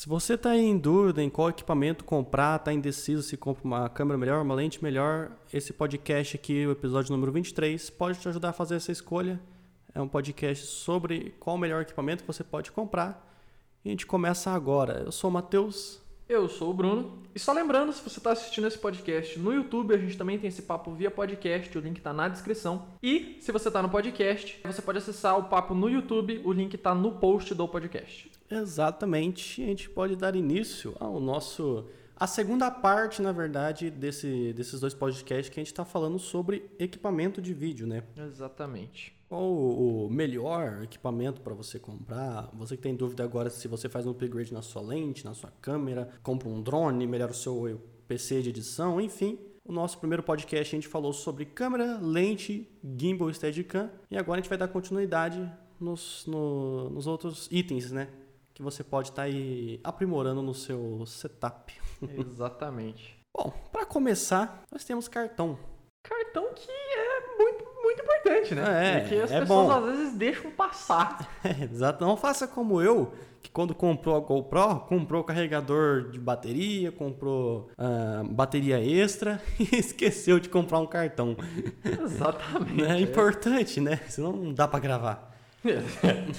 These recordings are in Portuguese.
Se você está em dúvida em qual equipamento comprar, está indeciso se compra uma câmera melhor, uma lente melhor, esse podcast aqui, o episódio número 23, pode te ajudar a fazer essa escolha. É um podcast sobre qual o melhor equipamento você pode comprar. E a gente começa agora. Eu sou o Matheus. Eu sou o Bruno. E só lembrando, se você está assistindo esse podcast no YouTube, a gente também tem esse papo via podcast, o link está na descrição. E se você está no podcast, você pode acessar o papo no YouTube, o link está no post do podcast. Exatamente. A gente pode dar início ao nosso. A segunda parte, na verdade, desse, desses dois podcasts que a gente está falando sobre equipamento de vídeo, né? Exatamente. Qual o melhor equipamento para você comprar? Você que tem dúvida agora se você faz um upgrade na sua lente, na sua câmera, compra um drone, melhora o seu PC de edição, enfim. O nosso primeiro podcast a gente falou sobre câmera, lente, gimbal, Steadicam e agora a gente vai dar continuidade nos, no, nos outros itens, né? Que você pode estar tá aí aprimorando no seu setup. Exatamente. Bom, para começar, nós temos cartão. Cartão que importante, né? É, Porque as é pessoas bom. às vezes deixam passar. É, exato. Não faça como eu, que quando comprou a GoPro, comprou carregador de bateria, comprou ah, bateria extra e esqueceu de comprar um cartão. Exatamente. É importante, né? Senão não dá para gravar.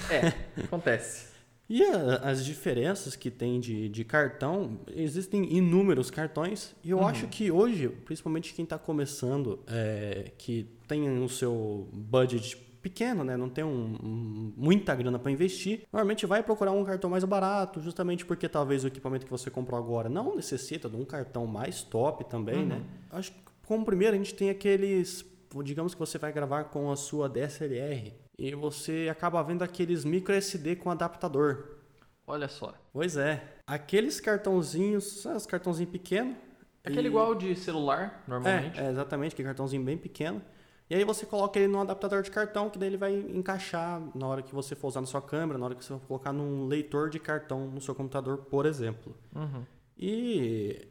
É, acontece. E a- as diferenças que tem de, de cartão, existem inúmeros cartões, e eu acho que hoje, principalmente quem está começando, é, que tem o seu budget pequeno, né, não tem um- um- muita grana para investir, normalmente vai procurar um cartão mais barato, justamente porque talvez o equipamento que você comprou agora não necessita de um cartão mais top também, né? Acho que como primeiro a gente tem aqueles, digamos que você vai gravar com a sua DSLR, e você acaba vendo aqueles micro SD com adaptador. Olha só. Pois é. Aqueles cartãozinhos, os cartãozinhos pequenos. Aquele igual de celular, normalmente. É, é, exatamente, aquele cartãozinho bem pequeno. E aí você coloca ele num adaptador de cartão, que daí ele vai encaixar na hora que você for usar na sua câmera, na hora que você for colocar num leitor de cartão no seu computador, por exemplo. Uhum. E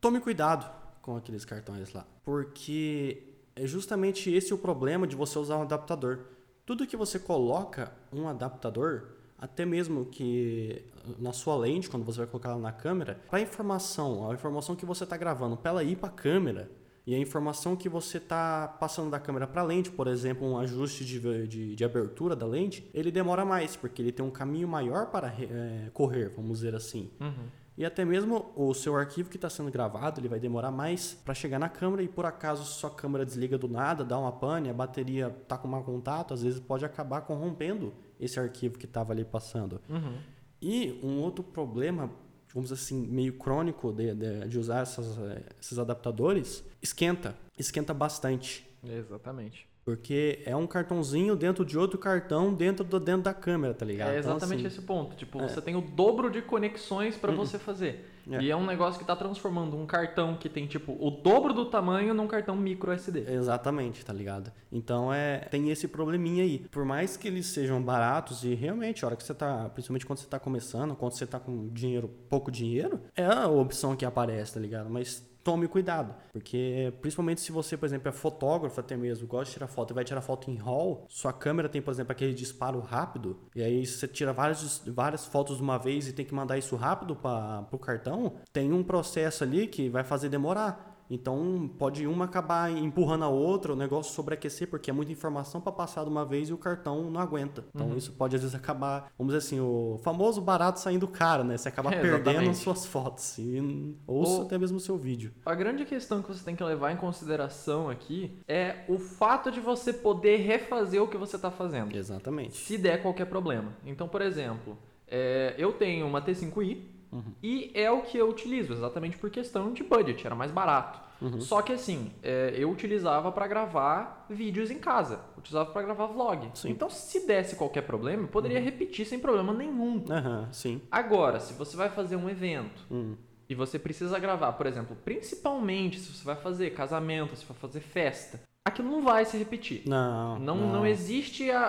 tome cuidado com aqueles cartões lá, porque é justamente esse o problema de você usar um adaptador. Tudo que você coloca um adaptador, até mesmo que na sua lente, quando você vai colocar ela na câmera, para a informação, a informação que você está gravando, para ela ir para a câmera, e a informação que você está passando da câmera para a lente, por exemplo, um ajuste de, de, de abertura da lente, ele demora mais, porque ele tem um caminho maior para eh, correr, vamos dizer assim. Uhum. E até mesmo o seu arquivo que está sendo gravado, ele vai demorar mais para chegar na câmera e por acaso sua câmera desliga do nada, dá uma pane, a bateria tá com mau contato, às vezes pode acabar corrompendo esse arquivo que estava ali passando. Uhum. E um outro problema, vamos dizer assim, meio crônico de, de, de usar essas, eh, esses adaptadores, esquenta, esquenta bastante. Exatamente. Porque é um cartãozinho dentro de outro cartão dentro, do, dentro da câmera, tá ligado? É Então, exatamente assim, esse ponto. Tipo, você tem o dobro de conexões para você fazer. É. E é um negócio que tá transformando um cartão que tem, tipo, o dobro do tamanho num cartão micro SD. Exatamente, tá ligado? Então é tem esse probleminha aí. Por mais que eles sejam baratos e realmente, a hora que você tá, principalmente quando você tá começando, quando você tá com dinheiro, pouco dinheiro, é a opção que aparece, tá ligado? Mas tome cuidado, porque principalmente se você, por exemplo, é fotógrafo até mesmo, gosta de tirar foto e vai tirar foto em RAW, sua câmera tem, por exemplo, aquele disparo rápido, e aí você tira várias, várias fotos de uma vez e tem que mandar isso rápido para o cartão, tem um processo ali que vai fazer demorar. Então pode uma acabar empurrando a outra, o negócio sobreaquecer, porque é muita informação para passar de uma vez e o cartão não aguenta. Então isso pode às vezes acabar, vamos dizer assim, o famoso barato saindo caro, né? Você acaba É, perdendo exatamente. suas fotos e, ou Ou- até mesmo o seu vídeo. A grande questão que você tem que levar em consideração aqui é o fato de você poder refazer o que você tá fazendo. Exatamente. se der qualquer problema. Então, por exemplo, é, eu tenho uma T5i Uhum. e é o que eu utilizo, exatamente por questão de budget, era mais barato. Uhum. Só que assim, é, eu utilizava para gravar vídeos em casa, utilizava para gravar vlog. Sim. Uhum. Então, se desse qualquer problema, eu poderia repetir sem problema nenhum. Sim. Agora, se você vai fazer um evento Hum. e você precisa gravar, por exemplo, principalmente se você vai fazer casamento, se vai fazer festa, aquilo não vai se repetir. Não, Não, não. existe a,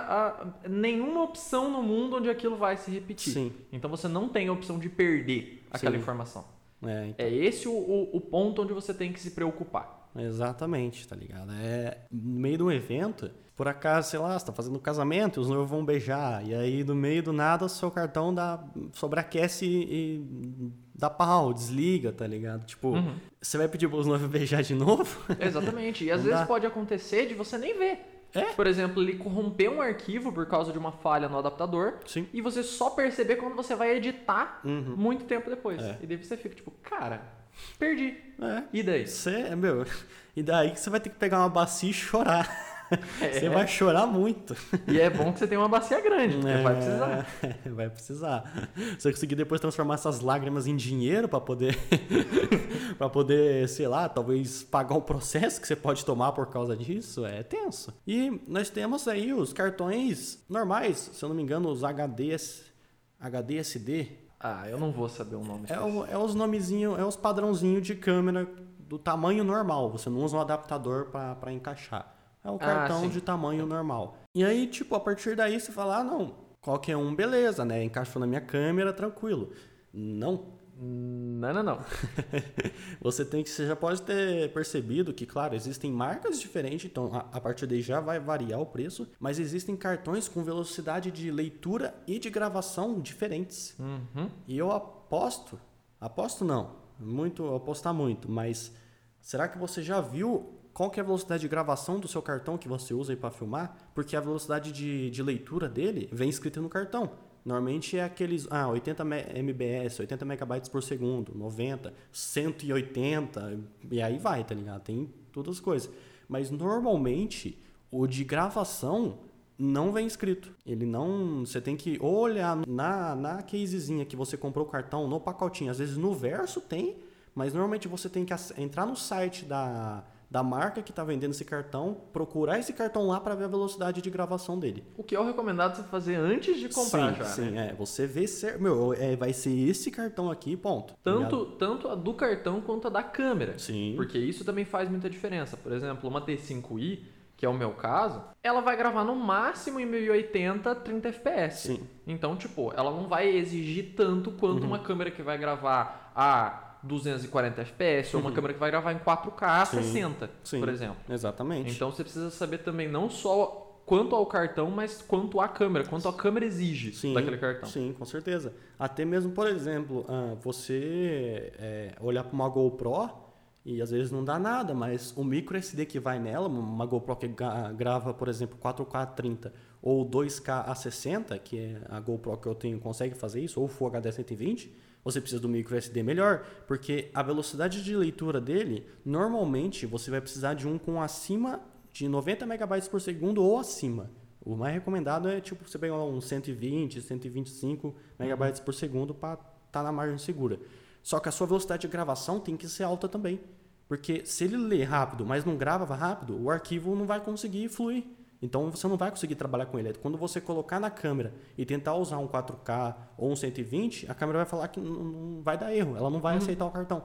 a- nenhuma opção no mundo onde aquilo vai se repetir. Sim. Então você não tem a opção de perder aquela Sim. informação. É, então, É esse o, o, o ponto onde você tem que se preocupar. exatamente, tá ligado? É, no meio de um evento, por acaso, sei lá, você tá fazendo um casamento, os noivos vão beijar, e aí no meio do nada o seu cartão dá, sobreaquece e dá pau, desliga, tá ligado? Tipo, Uhum. você vai pedir pros noivos beijar de novo? Exatamente. E às vezes dá. pode acontecer de você nem ver. É. Por exemplo, ele corromper um arquivo por causa de uma falha no adaptador. Sim. E você só perceber quando você vai editar Uhum. muito tempo depois. É. E daí você fica tipo, cara, perdi. É. E daí? Você, meu, e daí que você vai ter que pegar uma bacia e chorar. Você É. vai chorar muito. E é bom que você tenha uma bacia grande, porque vai precisar. É, vai precisar. Você conseguir depois transformar essas lágrimas em dinheiro para poder para poder, sei lá, talvez pagar o processo que você pode tomar por causa disso, é tenso. E nós temos aí os cartões normais, se eu não me engano, os HDs, HDSD, Ah, eu não vou saber o nome. é, o- é os nomezinhos, é os padrãozinhos de câmera do tamanho normal. Você não usa um adaptador para encaixar. É o cartão sim. de tamanho normal. E aí, tipo, a partir daí você fala, ah, não, qualquer um, beleza, né? Encaixou na minha câmera, tranquilo. Não. Não, não, não. Você tem que, você já pode ter percebido que, claro, existem marcas diferentes, então a, a partir daí já vai variar o preço, mas existem cartões com velocidade de leitura e de gravação diferentes. Uhum. E eu aposto, aposto não, muito, apostar muito, mas será que você já viu qual que é a velocidade de gravação do seu cartão que você usa para filmar? Porque a velocidade de, de leitura dele vem escrita no cartão. Normalmente é aqueles, ah, 80 me- MBS, 80 megabytes por segundo, 90, 180, e aí vai, tá ligado? Tem todas as coisas. Mas normalmente o de gravação não vem escrito. Ele não. Você tem que olhar na, na casezinha que você comprou o cartão, no pacotinho. Às vezes no verso tem, mas normalmente você tem que entrar no site da, da marca que está vendendo esse cartão, procurar esse cartão lá para ver a velocidade de gravação dele. O que é o recomendado você fazer antes de comprar sim, já, Sim, né? é. Você vê ser. Meu, é, vai ser esse cartão aqui, ponto. tá Tanto, tanto a do cartão quanto a da câmera. Sim. Porque isso também faz muita diferença. Por exemplo, uma T5i, que é o meu caso, ela vai gravar no máximo em 1080 30 FPS. Sim. Uhum. Então, tipo, ela não vai exigir tanto quanto uma câmera que vai gravar a 240 FPS ou uma câmera que vai gravar em 4K a Uhum. Sim. 60, Sim. por exemplo. Exatamente. Então você precisa saber também não só quanto ao cartão, mas quanto à câmera, quanto a câmera exige Sim, daquele cartão. Sim, com certeza. Até mesmo, por exemplo, ah, você é, olhar para uma GoPro e às vezes não dá nada, mas o micro SD que vai nela, uma GoPro que grava, por exemplo, 4K a 30 ou 2K a 60, que é a GoPro que eu tenho consegue fazer isso, ou Full HD 120, você precisa do micro SD melhor, porque a velocidade de leitura dele, normalmente você vai precisar de um com acima de 90 megabytes por segundo ou acima. O mais recomendado é tipo você pegar um 120, 125 megabytes por segundo para estar tá na margem segura. Só que a sua velocidade de gravação tem que ser alta também. Porque se ele lê rápido, mas não grava rápido, o arquivo não vai conseguir fluir. Então você não vai conseguir trabalhar com ele. Quando você colocar na câmera e tentar usar um 4K ou um 120, a câmera vai falar que não- vai dar erro, ela não vai aceitar o cartão.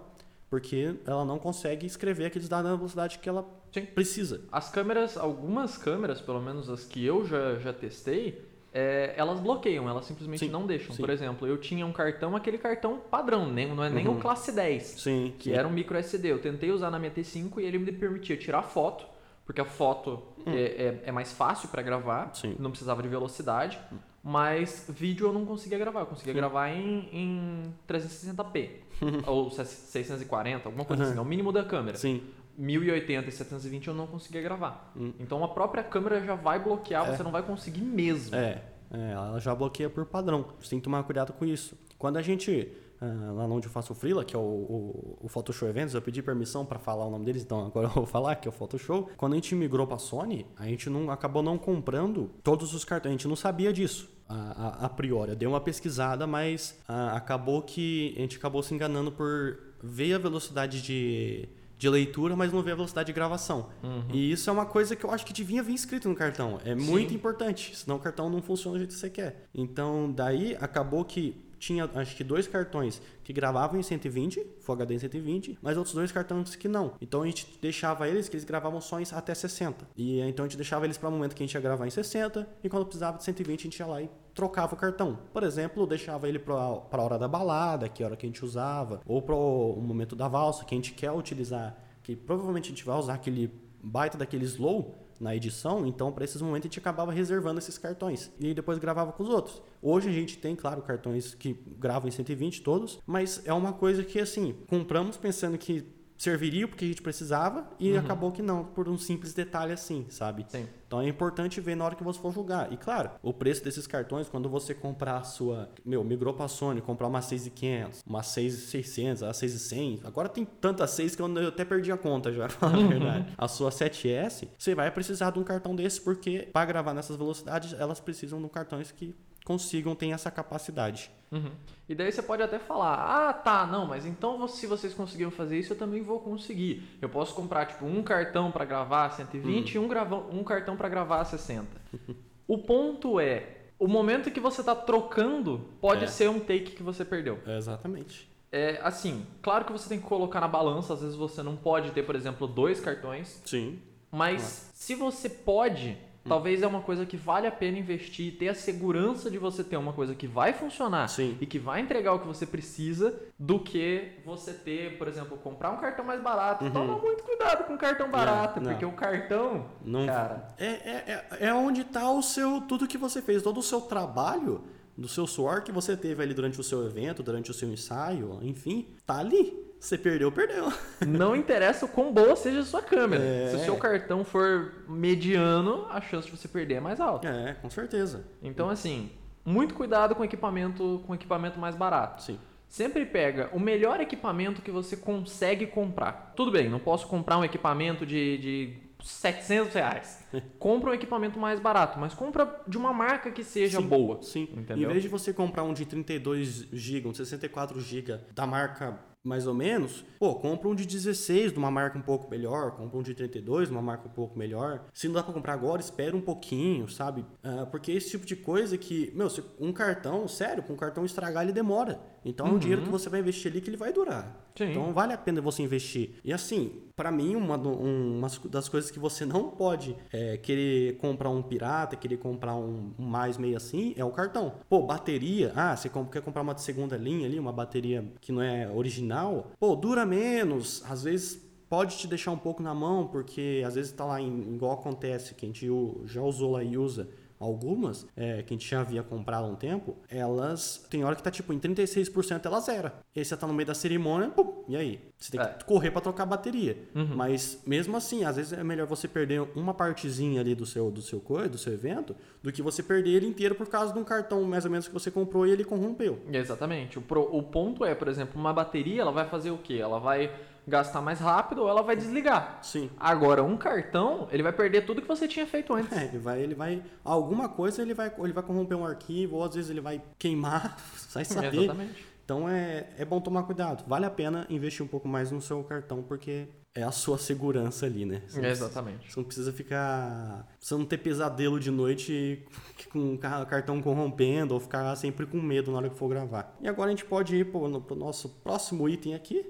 Porque ela não consegue escrever aqueles dados na velocidade que ela Sim. precisa. As câmeras, algumas câmeras, pelo menos as que eu já, já testei, é, elas bloqueiam, elas simplesmente Sim, não deixam. sim. Por exemplo, eu tinha um cartão, aquele cartão padrão, nem, não é nem Uhum. o classe 10, Sim. que era um micro SD. Eu tentei usar na minha T5 e ele me permitia tirar foto, porque a foto é, é, é mais fácil para gravar, Hum. Sim. não precisava de velocidade, mas vídeo eu não conseguia gravar, eu conseguia gravar em, em 360p. ou 640, alguma coisa Uhum. assim, é o mínimo da câmera. Sim. 1080 e 720 eu não conseguia gravar. Hum. Então a própria câmera já vai bloquear, você não vai conseguir mesmo. É, é, ela já bloqueia por padrão. Você tem que tomar cuidado com isso. Quando a gente, ah, lá onde eu faço o Freela, que é o, o, o Photoshop Events, eu pedi permissão para falar o nome deles, então agora eu vou falar, que é o Photoshop. Quando a gente migrou para Sony, a gente não acabou não comprando todos os cartões, a gente não sabia disso. A, a, a priori, eu dei uma pesquisada, mas ah, acabou que a gente acabou se enganando por ver a velocidade de, de leitura, mas não ver a velocidade de gravação. E isso é uma coisa que eu acho que devia vir escrito no cartão. É muito Sim. importante, senão o cartão não funciona do jeito que você quer. Então, daí acabou que tinha acho que dois cartões que gravavam em 120, Full HD em 120, mas outros dois cartões que não. Então a gente deixava eles que eles gravavam só em até 60. E então a gente deixava eles para o momento que a gente ia gravar em 60 e quando precisava de 120 a gente ia lá e trocava o cartão. Por exemplo, deixava ele para a hora da balada, que hora que a gente usava, ou para o momento da valsa que a gente quer utilizar, que provavelmente a gente vai usar aquele baita daquele slow, na edição, então para esses momentos a gente acabava reservando esses cartões e depois gravava com os outros. Hoje a gente tem, claro, cartões que gravam em 120 todos, mas é uma coisa que assim, compramos pensando que serviria porque a gente precisava e uhum. acabou que não, por um simples detalhe assim, sabe? Sim. Então é importante ver na hora que você for julgar. E claro, o preço desses cartões, quando você comprar a sua, meu, migrou pra Sony, comprar uma 6500, uma 6600, a 6100, agora tem tantas 6 que eu até perdi a conta já, pra falar a verdade. A sua 7S, você vai precisar de um cartão desse porque para gravar nessas velocidades, elas precisam de um cartões que consigam ter essa capacidade. Uhum. E daí você pode até falar, ah, tá, não, mas então se vocês conseguiram fazer isso, eu também vou conseguir. Eu posso comprar tipo um cartão para gravar 120 uhum. e um, um cartão para gravar 60. o ponto é, o momento que você está trocando pode é. ser um take que você perdeu. É exatamente. É assim, claro que você tem que colocar na balança, às vezes você não pode ter, por exemplo, dois cartões. Sim. Mas se você pode, Talvez é uma coisa que vale a pena investir, ter a segurança de você ter uma coisa que vai funcionar Sim. e que vai entregar o que você precisa, do que você ter, por exemplo, comprar um cartão mais barato. Uhum. Toma muito cuidado com o cartão barato, não, porque não. o cartão, não, cara, é, é, é, é onde está o seu tudo que você fez, todo o seu trabalho, do seu suor que você teve ali durante o seu evento, durante o seu ensaio, enfim, tá ali. Você perdeu, perdeu. Não interessa o quão boa seja a sua câmera. É. Se o seu cartão for mediano, a chance de você perder é mais alta. É, com certeza. Então, assim, muito cuidado com equipamento, com equipamento mais barato. Sim. Sempre pega o melhor equipamento que você consegue comprar. Tudo bem, não posso comprar um equipamento de, de 700 reais. compra um equipamento mais barato, mas compra de uma marca que seja sim, boa. Sim. Entendeu? Em vez de você comprar um de 32 GB, um de 64 GB da marca mais ou menos, pô, compra um de 16 de uma marca um pouco melhor, compra um de 32 de uma marca um pouco melhor. Se não dá para comprar agora, espera um pouquinho, sabe? Uh, porque esse tipo de coisa que, meu, um cartão, sério, com um cartão estragar ele demora. Então uhum. é um dinheiro que você vai investir ali que ele vai durar. Sim. Então vale a pena você investir. E assim, para mim, uma, uma, das coisas que você não pode é, querer comprar um pirata, querer comprar um, mais meio assim, é o cartão. Pô, bateria, ah, você quer comprar uma de segunda linha ali, uma bateria que não é original, pô, dura menos, às vezes pode te deixar um pouco na mão, porque às vezes tá lá em, igual acontece, que a gente já usou lá e usa algumas, é, que a gente já havia comprado há um tempo, elas tem hora que tá tipo em 36% ela zera. E aí você tá no meio da cerimônia, pum, e aí? Você tem que é. correr para trocar a bateria. Uhum. Mas mesmo assim, às vezes é melhor você perder uma partezinha ali do seu do seu coisa, do seu evento, do que você perder ele inteiro por causa de um cartão mais ou menos que você comprou e ele corrompeu. Exatamente. O, pro, o ponto é, por exemplo, uma bateria, ela vai fazer o quê? Ela vai gastar mais rápido ou ela vai desligar. Sim. Agora, um cartão, ele vai perder tudo que você tinha feito antes. É, ele vai, ele vai. Alguma coisa ele vai, ele vai corromper um arquivo, ou às vezes ele vai queimar, sai saber. Exatamente. Então é, é bom tomar cuidado. Vale a pena investir um pouco mais no seu cartão, porque é a sua segurança ali, né? Você Exatamente. você não precisa ficar. Você não ter pesadelo de noite com o cartão corrompendo ou ficar sempre com medo na hora que for gravar. E agora a gente pode ir pro nosso próximo item aqui,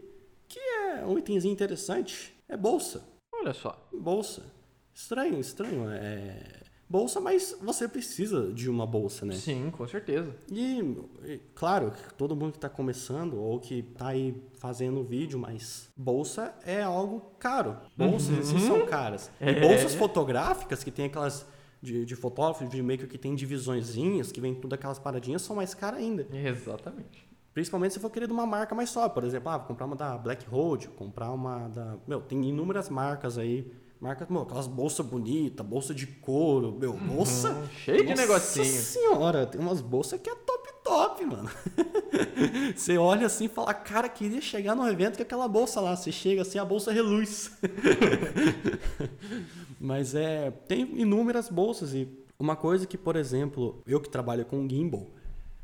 que é um itemzinho interessante. É bolsa. Olha só. Bolsa. Estranho, estranho. É bolsa, mas você precisa de uma bolsa, né? Sim, com certeza. E, claro, todo mundo que está começando ou que está aí fazendo vídeo, mas bolsa é algo caro. Bolsas uhum. são caras. É. E bolsas fotográficas que tem aquelas de, de fotógrafo, de maker que tem divisõezinhas, que vem tudo aquelas paradinhas, são mais caras ainda. Exatamente. Principalmente se for querer de uma marca mais só. Por exemplo, ah, vou comprar uma da Black Road, comprar uma da. Meu, tem inúmeras marcas aí. Marcas, meu, aquelas bolsas bonitas, bolsa de couro, meu, uhum. bolsa. Uhum, cheio de negocinho. Nossa senhora, tem umas bolsas que é top top, mano. você olha assim e fala, cara, queria chegar num evento com aquela bolsa lá. Você chega assim, a bolsa reluz. Mas é, tem inúmeras bolsas e uma coisa que, por exemplo, eu que trabalho com gimbal,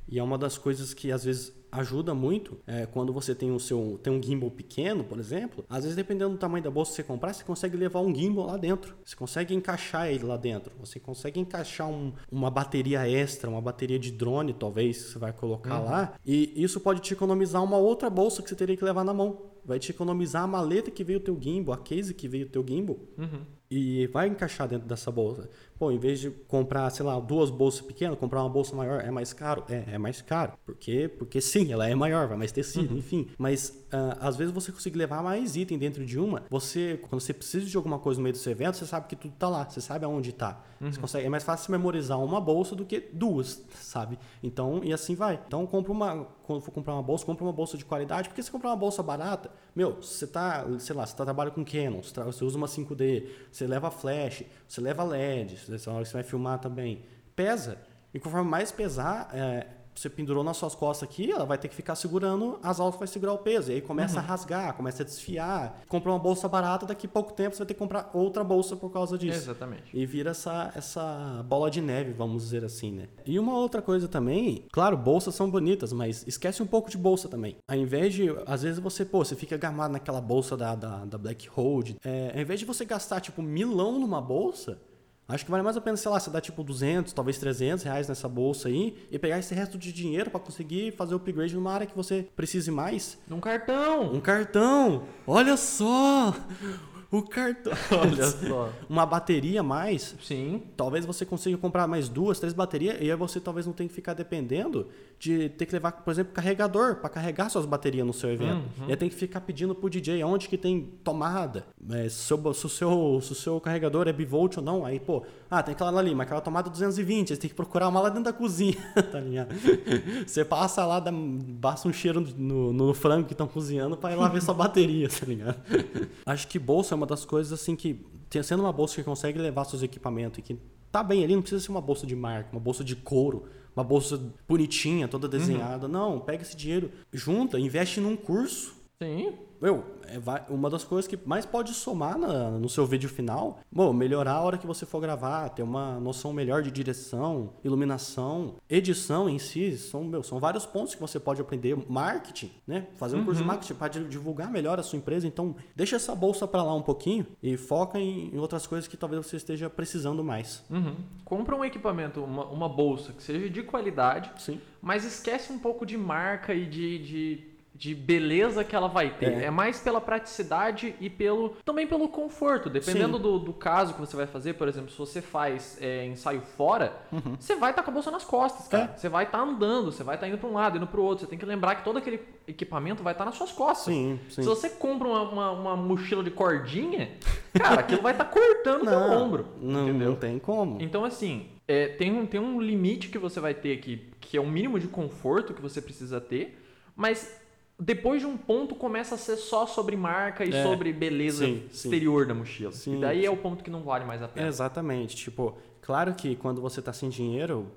e é uma das coisas que às vezes ajuda muito é, quando você tem o seu tem um gimbal pequeno, por exemplo. Às vezes, dependendo do tamanho da bolsa que você comprar, você consegue levar um gimbal lá dentro. Você consegue encaixar ele lá dentro. Você consegue encaixar um, uma bateria extra, uma bateria de drone, talvez, que você vai colocar uhum. lá. E isso pode te economizar uma outra bolsa que você teria que levar na mão. Vai te economizar a maleta que veio o teu gimbal, a case que veio o teu gimbal. Uhum. e vai encaixar dentro dessa bolsa. Pô, em vez de comprar, sei lá, duas bolsas pequenas, comprar uma bolsa maior é mais caro? É, é mais caro. Por quê? Porque sim, ela é maior, vai mais tecido, uhum. enfim. Mas uh, às vezes você consegue levar mais item dentro de uma. Você, quando você precisa de alguma coisa no meio do seu evento, você sabe que tudo tá lá, você sabe aonde tá. Uhum. Você consegue, é mais fácil memorizar uma bolsa do que duas, sabe? Então, e assim vai. Então, compra uma, quando for comprar uma bolsa, compra uma bolsa de qualidade, porque se comprar uma bolsa barata, meu, você tá, sei lá, você tá trabalhando com Canon, você usa uma 5D, você leva flash, você leva LED, na hora que você vai filmar também. Pesa. E conforme mais pesar, é, você pendurou nas suas costas aqui, ela vai ter que ficar segurando, as alças vai segurar o peso. E aí começa uhum. a rasgar, começa a desfiar. Compra uma bolsa barata, daqui a pouco tempo você vai ter que comprar outra bolsa por causa disso. Exatamente. E vira essa, essa bola de neve, vamos dizer assim, né? E uma outra coisa também, claro, bolsas são bonitas, mas esquece um pouco de bolsa também. Ao invés de, às vezes você, pô, você fica gamado naquela bolsa da, da, da Black Hold. É, ao invés de você gastar, tipo, milão numa bolsa, Acho que vale mais a pena, sei lá, você dar tipo 200, talvez 300 reais nessa bolsa aí e pegar esse resto de dinheiro para conseguir fazer o upgrade numa área que você precise mais. Um cartão! Um cartão! Olha só! O cartão. Olha só. Uma bateria mais. Sim. Talvez você consiga comprar mais duas, três baterias e aí você talvez não tenha que ficar dependendo de ter que levar, por exemplo, carregador para carregar suas baterias no seu evento. Uhum. E aí tem que ficar pedindo pro DJ onde que tem tomada. É, se, o seu, se o seu carregador é bivolt ou não. Aí, pô, ah, tem aquela ali, mas aquela tomada 220. Você tem que procurar uma lá dentro da cozinha, tá ligado? Você passa lá, dá, basta um cheiro no, no frango que estão cozinhando para ir lá ver sua bateria, tá ligado? Acho que bolsa é uma das coisas assim que, sendo uma bolsa que consegue levar seus equipamentos e que tá bem ali, não precisa ser uma bolsa de marca, uma bolsa de couro, uma bolsa bonitinha, toda desenhada. Uhum. Não, pega esse dinheiro, junta, investe num curso. Sim meu, é, uma das coisas que mais pode somar na, no seu vídeo final, bom, melhorar a hora que você for gravar, ter uma noção melhor de direção, iluminação, edição em si, são, meu, são vários pontos que você pode aprender. Marketing, né? Fazer um uhum. curso de uhum. marketing para divulgar melhor a sua empresa. Então, deixa essa bolsa para lá um pouquinho e foca em, em, outras coisas que talvez você esteja precisando mais. Uhum. Compra um equipamento, uma, uma bolsa que seja de qualidade, Sim. mas esquece um pouco de marca e de, de de beleza que ela vai ter. É. é, mais pela praticidade e pelo também pelo conforto. Dependendo do, do, caso que você vai fazer, por exemplo, se você faz é, ensaio fora, uhum. você vai estar tá com a bolsa nas costas, cara. É. Você vai estar tá andando, você vai estar tá indo para um lado, indo para o outro. Você tem que lembrar que todo aquele equipamento vai estar tá nas suas costas. Sim, sim. Se você compra uma, uma, uma, mochila de cordinha, cara, aquilo vai estar tá cortando o teu ombro. Não, entendeu? não tem como. Então, assim, é, tem, um, tem um limite que você vai ter aqui, que é o mínimo de conforto que você precisa ter, mas depois de um ponto começa a ser só sobre marca e é, sobre beleza sim, exterior sim. da mochila. Sim, e daí é o ponto que não vale mais a pena. exatamente. Tipo, claro que quando você tá sem dinheiro,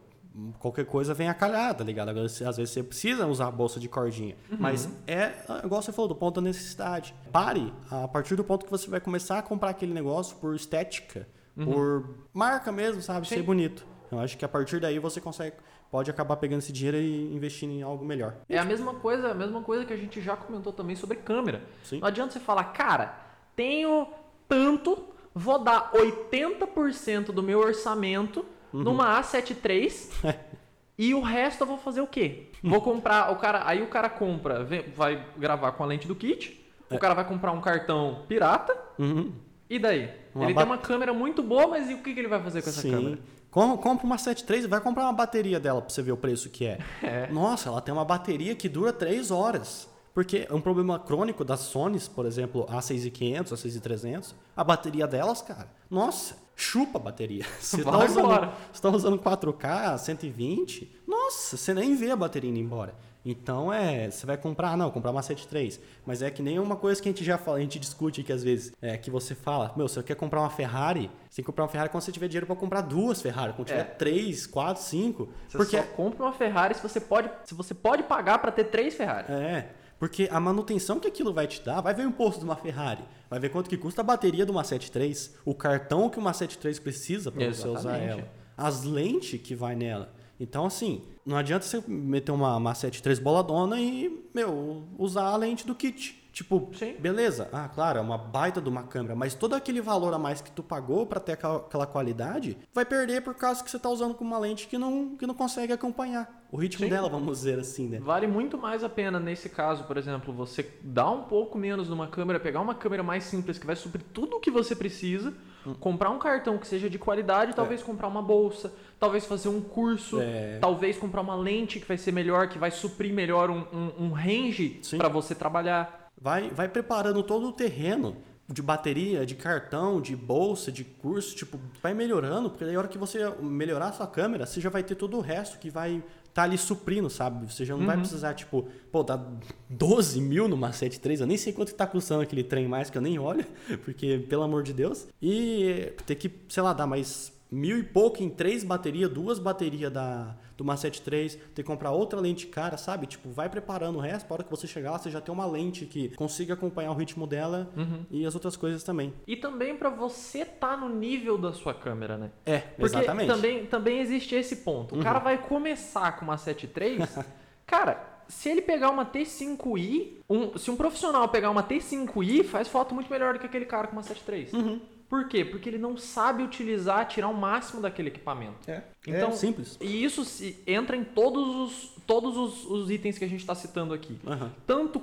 qualquer coisa vem a calhar, tá ligado? Às vezes você precisa usar a bolsa de cordinha. Uhum. Mas é, igual você falou, do ponto da necessidade. Pare a partir do ponto que você vai começar a comprar aquele negócio por estética, uhum. por marca mesmo, sabe? Ser bonito. Eu acho que a partir daí você consegue pode acabar pegando esse dinheiro e investindo em algo melhor. É a mesma coisa, a mesma coisa que a gente já comentou também sobre câmera. Sim. Não adianta você falar, cara, tenho tanto, vou dar 80% do meu orçamento uhum. numa A7 III e o resto eu vou fazer o quê? Vou comprar, o cara, aí o cara compra, vai gravar com a lente do kit, é. o cara vai comprar um cartão pirata. Uhum. E daí? Uma ele tem uma câmera muito boa, mas e o que, que ele vai fazer com essa Sim. câmera? Compra uma 73 e vai comprar uma bateria dela para você ver o preço que é. é. Nossa, ela tem uma bateria que dura 3 horas. Porque é um problema crônico das Sonys, por exemplo, A6500, A6300, a bateria delas, cara, nossa, chupa a bateria. Você está usando, tá usando 4K, 120, nossa, você nem vê a bateria indo embora. Então é, você vai comprar, não, comprar uma 73. Mas é que nem uma coisa que a gente já fala, a gente discute aqui às vezes, é que você fala, meu, você quer comprar uma Ferrari, você tem que comprar uma Ferrari quando você tiver dinheiro para comprar duas Ferrari, quando tiver é. três, quatro, cinco. Você porque só compra uma Ferrari se você pode, se você pode pagar para ter três Ferrari. É. Porque a manutenção que aquilo vai te dar, vai ver o imposto de uma Ferrari, vai ver quanto que custa a bateria de uma 73, o cartão que uma 73 precisa para você usar ela, as lentes que vai nela. Então, assim, não adianta você meter uma, uma 7.3 boladona e, meu, usar a lente do kit. Tipo, Sim. beleza, ah, claro, é uma baita de uma câmera, mas todo aquele valor a mais que tu pagou para ter aquela, aquela, qualidade, vai perder por causa que você tá usando com uma lente que não, que não consegue acompanhar o ritmo Sim. dela, vamos dizer assim, né? Vale muito mais a pena nesse caso, por exemplo, você dar um pouco menos numa câmera, pegar uma câmera mais simples que vai suprir tudo o que você precisa, comprar um cartão que seja de qualidade, talvez comprar uma bolsa, talvez fazer um curso, É. talvez comprar uma lente que vai ser melhor, que vai suprir melhor um, um, um range para você trabalhar. Vai, vai preparando todo o terreno de bateria, de cartão, de bolsa, de curso, tipo, vai melhorando, porque daí a hora que você melhorar a sua câmera, você já vai ter todo o resto que vai estar ali suprindo, sabe? Você já não vai precisar, tipo, pô, dá 12 mil numa 7.3, eu nem sei quanto que tá custando aquele trem mais, que eu nem olho, porque, pelo amor de Deus, e ter que, sei lá, dar mais mil e pouco em três baterias, duas baterias da, do uma 7.3, ter que comprar outra lente cara, sabe? Tipo, vai preparando o resto, para hora que você chegar lá, você já tem uma lente que consiga acompanhar o ritmo dela e as outras coisas também. E também para você estar no nível da sua câmera, né? É, Porque exatamente. Uhum. também, também existe esse ponto. O cara vai começar com uma 7.3, cara, se ele pegar uma T5i, um- se um profissional pegar uma T5i, faz foto muito melhor do que aquele cara com uma 7.3. Uhum. Por quê? Porque ele não sabe utilizar, tirar o máximo daquele equipamento. É, Então, é simples. E isso se- entra em todos os, todos os, os itens que a gente está citando aqui. Aham. Tanto,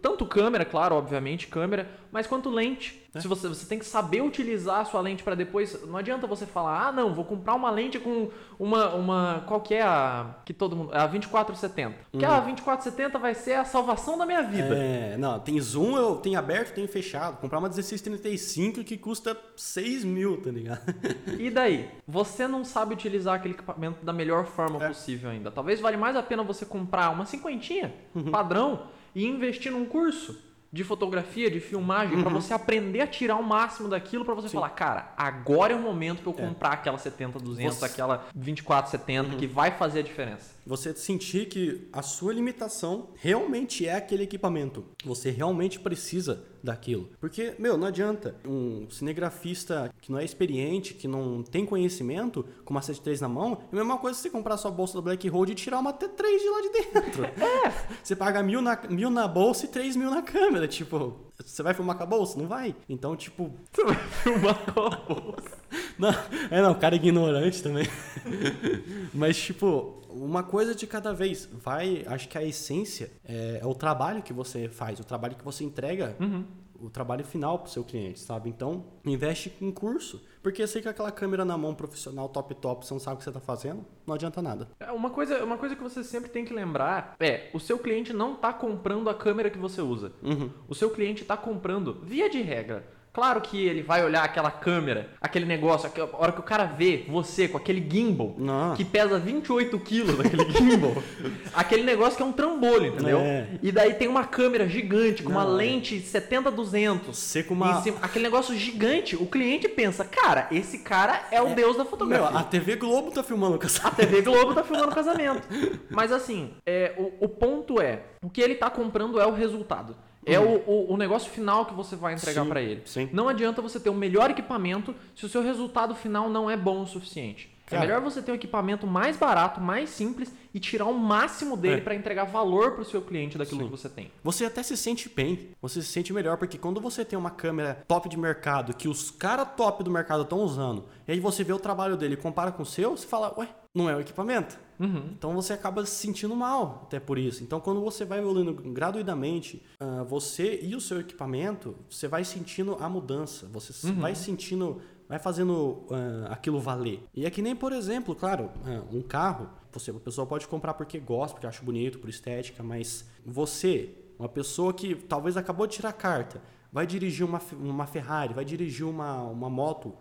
tanto câmera, claro, obviamente, câmera, mas quanto lente. É. Se você, você tem que saber utilizar a sua lente para depois. Não adianta você falar, ah, não, vou comprar uma lente com uma. uma qual que é a. Que todo mundo. A 2470. Porque a 2470 vai ser a salvação da minha vida. Uhum. É, não, tem zoom, eu tenho aberto, tenho fechado. Comprar uma 1635 que custa 6 mil, tá ligado? E daí? Você não sabe utilizar aquele equipamento da melhor forma É. possível ainda. Talvez vale mais a pena você comprar uma cinquentinha, Uhum. padrão, e investir num curso de fotografia, de filmagem, Uhum. pra você aprender a tirar o máximo daquilo, pra você falar, cara, agora é o momento pra eu comprar aquela 70-200, Você- aquela 24-70, que vai fazer a diferença. Você sentir que a sua limitação realmente é aquele equipamento. Você realmente precisa daquilo. Porque, meu, não adianta um cinegrafista que não é experiente, que não tem conhecimento, com uma 73 na mão, é a mesma coisa você comprar sua bolsa da Black Road e tirar uma T3 de lá de dentro. É! Você paga mil na, mil na bolsa e 3 mil na câmera. Tipo, você vai filmar com a bolsa? Não vai. Então, tipo, Você vai filmar com a bolsa. não, é não, cara ignorante também. Mas, tipo, uma coisa de cada vez. Vai, acho que a essência é, é o trabalho que você faz, o trabalho que você entrega, o trabalho final pro seu cliente, sabe? Então, investe em curso. Porque eu sei que aquela câmera na mão profissional top top, você não sabe o que você tá fazendo, não adianta nada. É, Uma coisa, uma coisa que você sempre tem que lembrar é, o seu cliente não está comprando a câmera que você usa. Uhum. O seu cliente está comprando, via de regra. Claro que ele vai olhar aquela câmera, aquele negócio, a hora que o cara vê você com aquele gimbal, Não. que pesa 28 quilos aquele gimbal, aquele negócio que é um trambolho, entendeu? É. E daí tem uma câmera gigante, com uma Não, é. lente 70-200. Você com uma. Cima- aquele negócio gigante, o cliente pensa, cara, esse cara é o deus da Meu, fotografia. a TV Globo tá filmando com essa. A TV Globo tá filmando o casamento. Mas assim, é, o, o ponto é, o que ele tá comprando é o resultado. É o, o, o negócio final que você vai entregar pra ele. sim. Não adianta você ter o melhor equipamento se o seu resultado final não é bom o suficiente. Cara. é melhor você ter um equipamento mais barato, mais simples e tirar o máximo dele É. pra entregar valor pro seu cliente daquilo Sim. que você tem. Você até se sente bem, você se sente melhor, porque quando você tem uma câmera top de mercado, que os caras top do mercado estão usando, e aí você vê o trabalho dele e compara com o seu, você fala, ué, não é o equipamento? Uhum. Então você acaba se sentindo mal, até por isso. Então quando você vai evoluindo gratuitamente, ah, você e o seu equipamento, você vai sentindo a mudança, você s- vai sentindo, vai fazendo ah, aquilo valer. E é que nem, por exemplo, claro, ah, um carro, você, a pessoa pode comprar porque gosta, porque acha bonito, por estética, mas você, uma pessoa que talvez acabou de tirar a carta, vai dirigir uma, uma Ferrari, vai dirigir uma, uma moto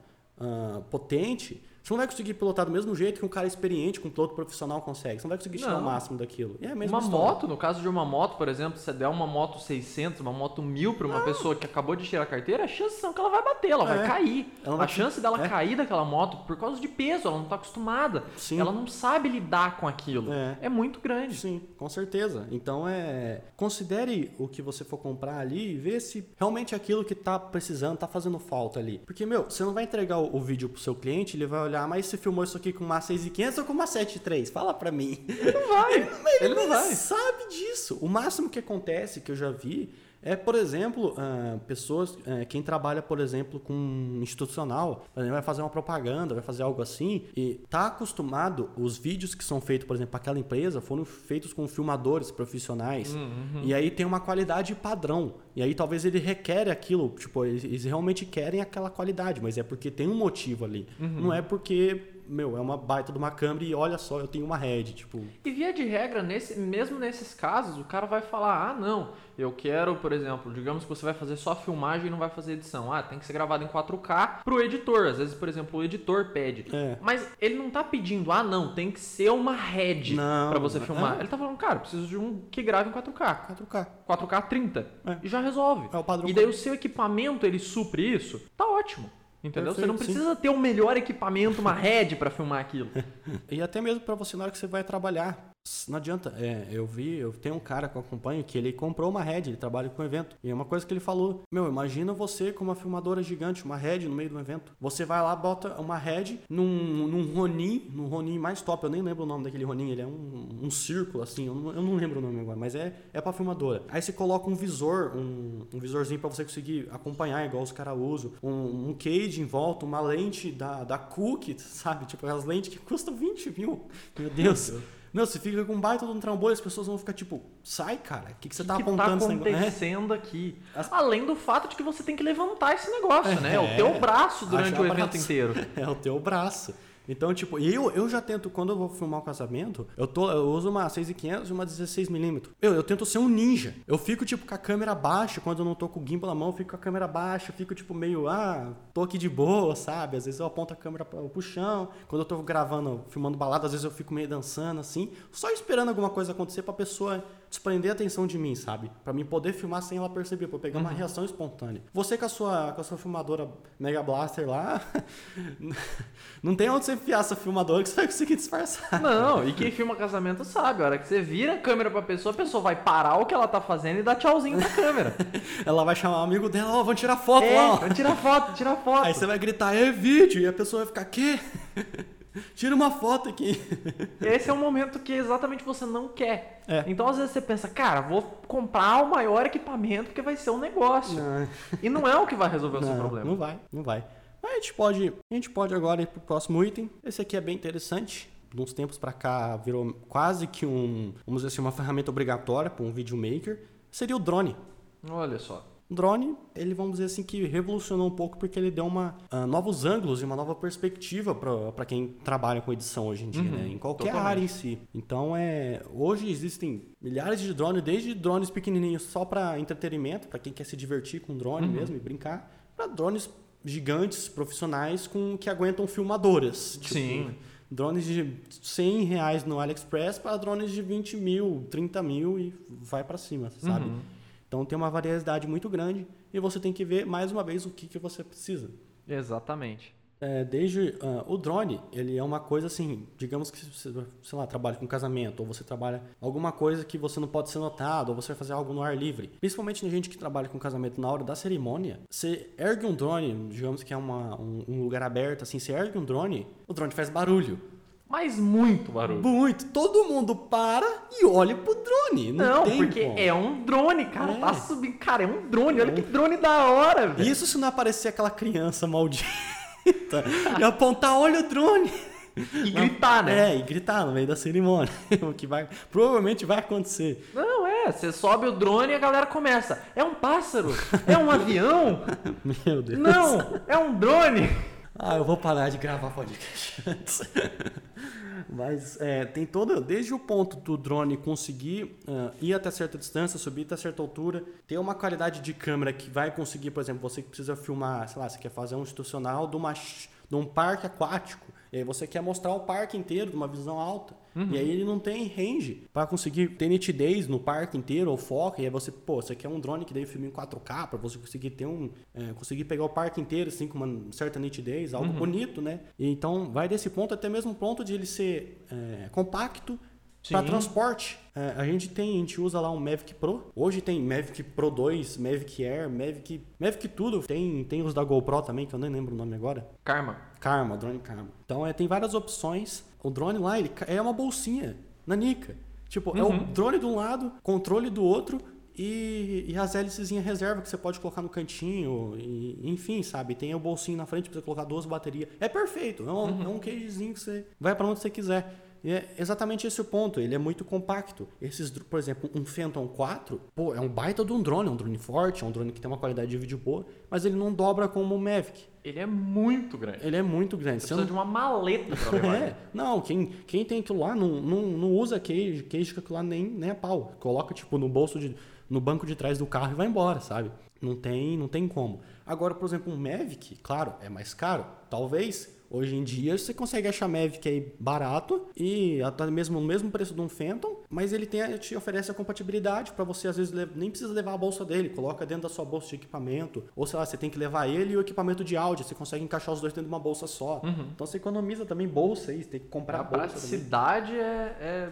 potente, você não vai conseguir pilotar do mesmo jeito que um cara experiente, com um piloto profissional consegue. Você não vai conseguir tirar Não. o máximo daquilo. E é a mesma Uma história. moto, no caso de uma moto, por exemplo, se você der uma moto 600, uma moto 1000 pra uma pessoa que acabou de tirar a carteira, a chance são que ela vai bater, ela vai É. cair. Ela a vai- chance dela é. cair daquela moto por causa de peso, ela não tá acostumada. Sim. Ela não sabe lidar com aquilo. É. É, muito grande. Sim, com certeza. Então é. Considere o que você for comprar ali e vê se realmente é aquilo que tá precisando, tá fazendo falta ali. Porque, meu, você não vai entregar o vídeo pro seu cliente, ele vai olhar, mas você filmou isso aqui com uma 6500 ou com uma 73? Fala pra mim. Não vai. Ele não nem vai. sabe disso. O máximo que acontece, que eu já vi, É, por exemplo, uh, pessoas, uh, quem trabalha, por exemplo, com institucional, vai fazer uma propaganda, vai fazer algo assim, e tá acostumado, os vídeos que são feitos, por exemplo, para aquela empresa, foram feitos com filmadores profissionais, uhum. e aí tem uma qualidade padrão. E aí talvez ele requer aquilo, tipo, eles, eles realmente querem aquela qualidade, mas é porque tem um motivo ali. Uhum. Não é porque meu, é uma baita de uma câmera e olha só, eu tenho uma head, tipo. E via de regra, nesse, mesmo nesses casos, o cara vai falar: "Ah, não, eu quero, por exemplo, digamos que você vai fazer só filmagem e não vai fazer edição. Ah, tem que ser gravado em 4K pro editor. Às vezes, por exemplo, o editor pede. É. Mas ele não tá pedindo: "Ah, não, tem que ser uma head para você filmar". É. Ele tá falando: "Cara, preciso de um que grave em 4K". 4K. 4K 30. É. E já resolve. É o padrão. E daí o seu equipamento ele supre isso. Tá ótimo. Entendeu? Perfeito, você não precisa sim. ter o melhor equipamento, uma head para filmar aquilo. e até mesmo para você na hora que você vai trabalhar. Não adianta. É, eu vi, eu tenho um cara que eu acompanho que ele comprou uma head, ele trabalha com evento. E é uma coisa que ele falou: Meu, imagina você com uma filmadora gigante, uma head no meio do evento. Você vai lá, bota uma head num, num Ronin, num Ronin mais top. Eu nem lembro o nome daquele Ronin, ele é um, um círculo assim, eu não, eu não, lembro o nome agora, mas é, é pra filmadora. Aí você coloca um visor, um, um visorzinho para você conseguir acompanhar, igual os caras usam. Um, um cage em volta, uma lente da, da Cook, sabe? Tipo, as lentes que custam 20 mil. Meu Deus. Meu. Meu, você fica com um baita de um trambolho, as pessoas vão ficar tipo, sai, cara, o que, que você tá que apontando? O que tá acontecendo aqui? As... Além do fato de que você tem que levantar esse negócio, é, né? É o teu braço durante o evento inteiro. É o teu braço. Então, tipo, eu, eu já tento, quando eu vou filmar um casamento, eu, tô, eu uso uma 6500 e uma 16mm. Eu, eu tento ser um ninja. Eu fico, tipo, com a câmera baixa, quando eu não tô com o gimbal na mão, eu fico com a câmera baixa, eu fico, tipo, meio, ah, tô aqui de boa, sabe? Às vezes eu aponto a câmera pro, pro chão. Quando eu tô gravando, filmando balada, às vezes eu fico meio dançando, assim, só esperando alguma coisa acontecer pra pessoa desprender a atenção de mim, sabe? Para mim poder filmar sem ela perceber, para pegar uhum. uma reação espontânea. Você com a sua com a sua filmadora Mega Blaster lá, não tem onde você enfiar essa filmadora que você vai conseguir disfarçar. Não, e quem filma casamento sabe, a hora que você vira a câmera pra pessoa, a pessoa vai parar o que ela tá fazendo e dar tchauzinho pra câmera. ela vai chamar o amigo dela, ó, oh, vamos tirar foto é, lá. Vamos tirar foto, tirar foto. Aí você vai gritar, é vídeo, e a pessoa vai ficar, quê? Tira uma foto aqui. Esse é um momento que exatamente você não quer. É. Então, às vezes, você pensa, cara, vou comprar o maior equipamento porque vai ser um negócio. Não. E não é o que vai resolver não, o seu problema. Não vai, não vai. Mas a gente pode, a gente pode agora ir pro próximo item. Esse aqui é bem interessante. De uns tempos para cá virou quase que um, vamos dizer assim, uma ferramenta obrigatória para um videomaker. Seria o drone. Olha só drone, ele vamos dizer assim que revolucionou um pouco porque ele deu uma uh, novos ângulos e uma nova perspectiva para quem trabalha com edição hoje em dia, uhum, né? Em qualquer totalmente. área em si. Então é, hoje existem milhares de drones, desde drones pequenininhos só para entretenimento, para quem quer se divertir com drone uhum. mesmo e brincar, para drones gigantes profissionais com que aguentam filmadoras. Tipo, Sim. Drones de 100 reais no AliExpress para drones de 20 mil, 30 mil e vai para cima, sabe? Uhum. Então tem uma variedade muito grande e você tem que ver mais uma vez o que, que você precisa. Exatamente. É, desde uh, o drone, ele é uma coisa assim, digamos que você, sei lá, trabalha com casamento, ou você trabalha alguma coisa que você não pode ser notado, ou você vai fazer algo no ar livre. Principalmente na gente que trabalha com casamento na hora da cerimônia, você ergue um drone, digamos que é uma, um, um lugar aberto, assim, você ergue um drone, o drone faz barulho. Mas muito barulho. Muito. Todo mundo para e olha pro drone. Não, não porque como. é um drone, cara. É. Tá subindo. Cara, é um drone. Olha é. que drone da hora, velho. Isso se não aparecer aquela criança maldita e apontar, olha o drone. E gritar, né? É, e gritar no meio da cerimônia. o que vai, provavelmente vai acontecer. Não, é. Você sobe o drone e a galera começa. É um pássaro? É um avião? Meu Deus. Não, é um drone. Ah, eu vou parar de gravar podcast antes. Mas é, tem todo, desde o ponto do drone conseguir uh, ir até certa distância, subir até certa altura, ter uma qualidade de câmera que vai conseguir, por exemplo, você que precisa filmar, sei lá, você quer fazer um institucional de, uma, de um parque aquático, e aí você quer mostrar o parque inteiro de uma visão alta. Uhum. E aí ele não tem range para conseguir ter nitidez no parque inteiro ou foco. E aí você, pô, você quer um drone que daí filme em 4K para você conseguir ter um. É, conseguir pegar o parque inteiro assim com uma certa nitidez, algo uhum. bonito, né? E então vai desse ponto até mesmo ponto de ele ser é, compacto para transporte. É, a gente tem, a gente usa lá um Mavic Pro. Hoje tem Mavic Pro 2, Mavic Air, Mavic, Mavic tudo. Tem, tem os da GoPro também, que eu nem lembro o nome agora. Karma. Karma, drone Karma. Então é, tem várias opções. O drone lá, ele é uma bolsinha, nanica. Tipo, uhum. é o uhum. drone de um lado, controle do outro e, e as hélicezinhas reserva que você pode colocar no cantinho, e, enfim, sabe? Tem o bolsinho na frente para você colocar duas baterias. É perfeito, é um, uhum. é um cagezinho que você vai para onde você quiser. E é exatamente esse o ponto, ele é muito compacto. Esses, por exemplo, um Phantom 4, pô, é um baita de um drone, é um drone forte, é um drone que tem uma qualidade de vídeo boa, mas ele não dobra como o Mavic. Ele é muito grande. Ele é muito grande. Você, Você precisa não... de uma maleta pra levar. é. Não, quem, quem tem aquilo lá não, não, não usa queijo, queijo que aquilo lá nem, nem a pau. Coloca, tipo, no bolso, de, no banco de trás do carro e vai embora, sabe? Não tem, não tem como. Agora, por exemplo, um Mavic, claro, é mais caro. Talvez Hoje em dia você consegue achar Mavic aí barato e até mesmo no mesmo preço de um Phantom, mas ele tem, te oferece a compatibilidade para você às vezes nem precisa levar a bolsa dele, coloca dentro da sua bolsa de equipamento, ou sei lá, você tem que levar ele e o equipamento de áudio, você consegue encaixar os dois dentro de uma bolsa só. Uhum. Então você economiza também bolsa aí, você tem que comprar a bolsa. A praticidade é, é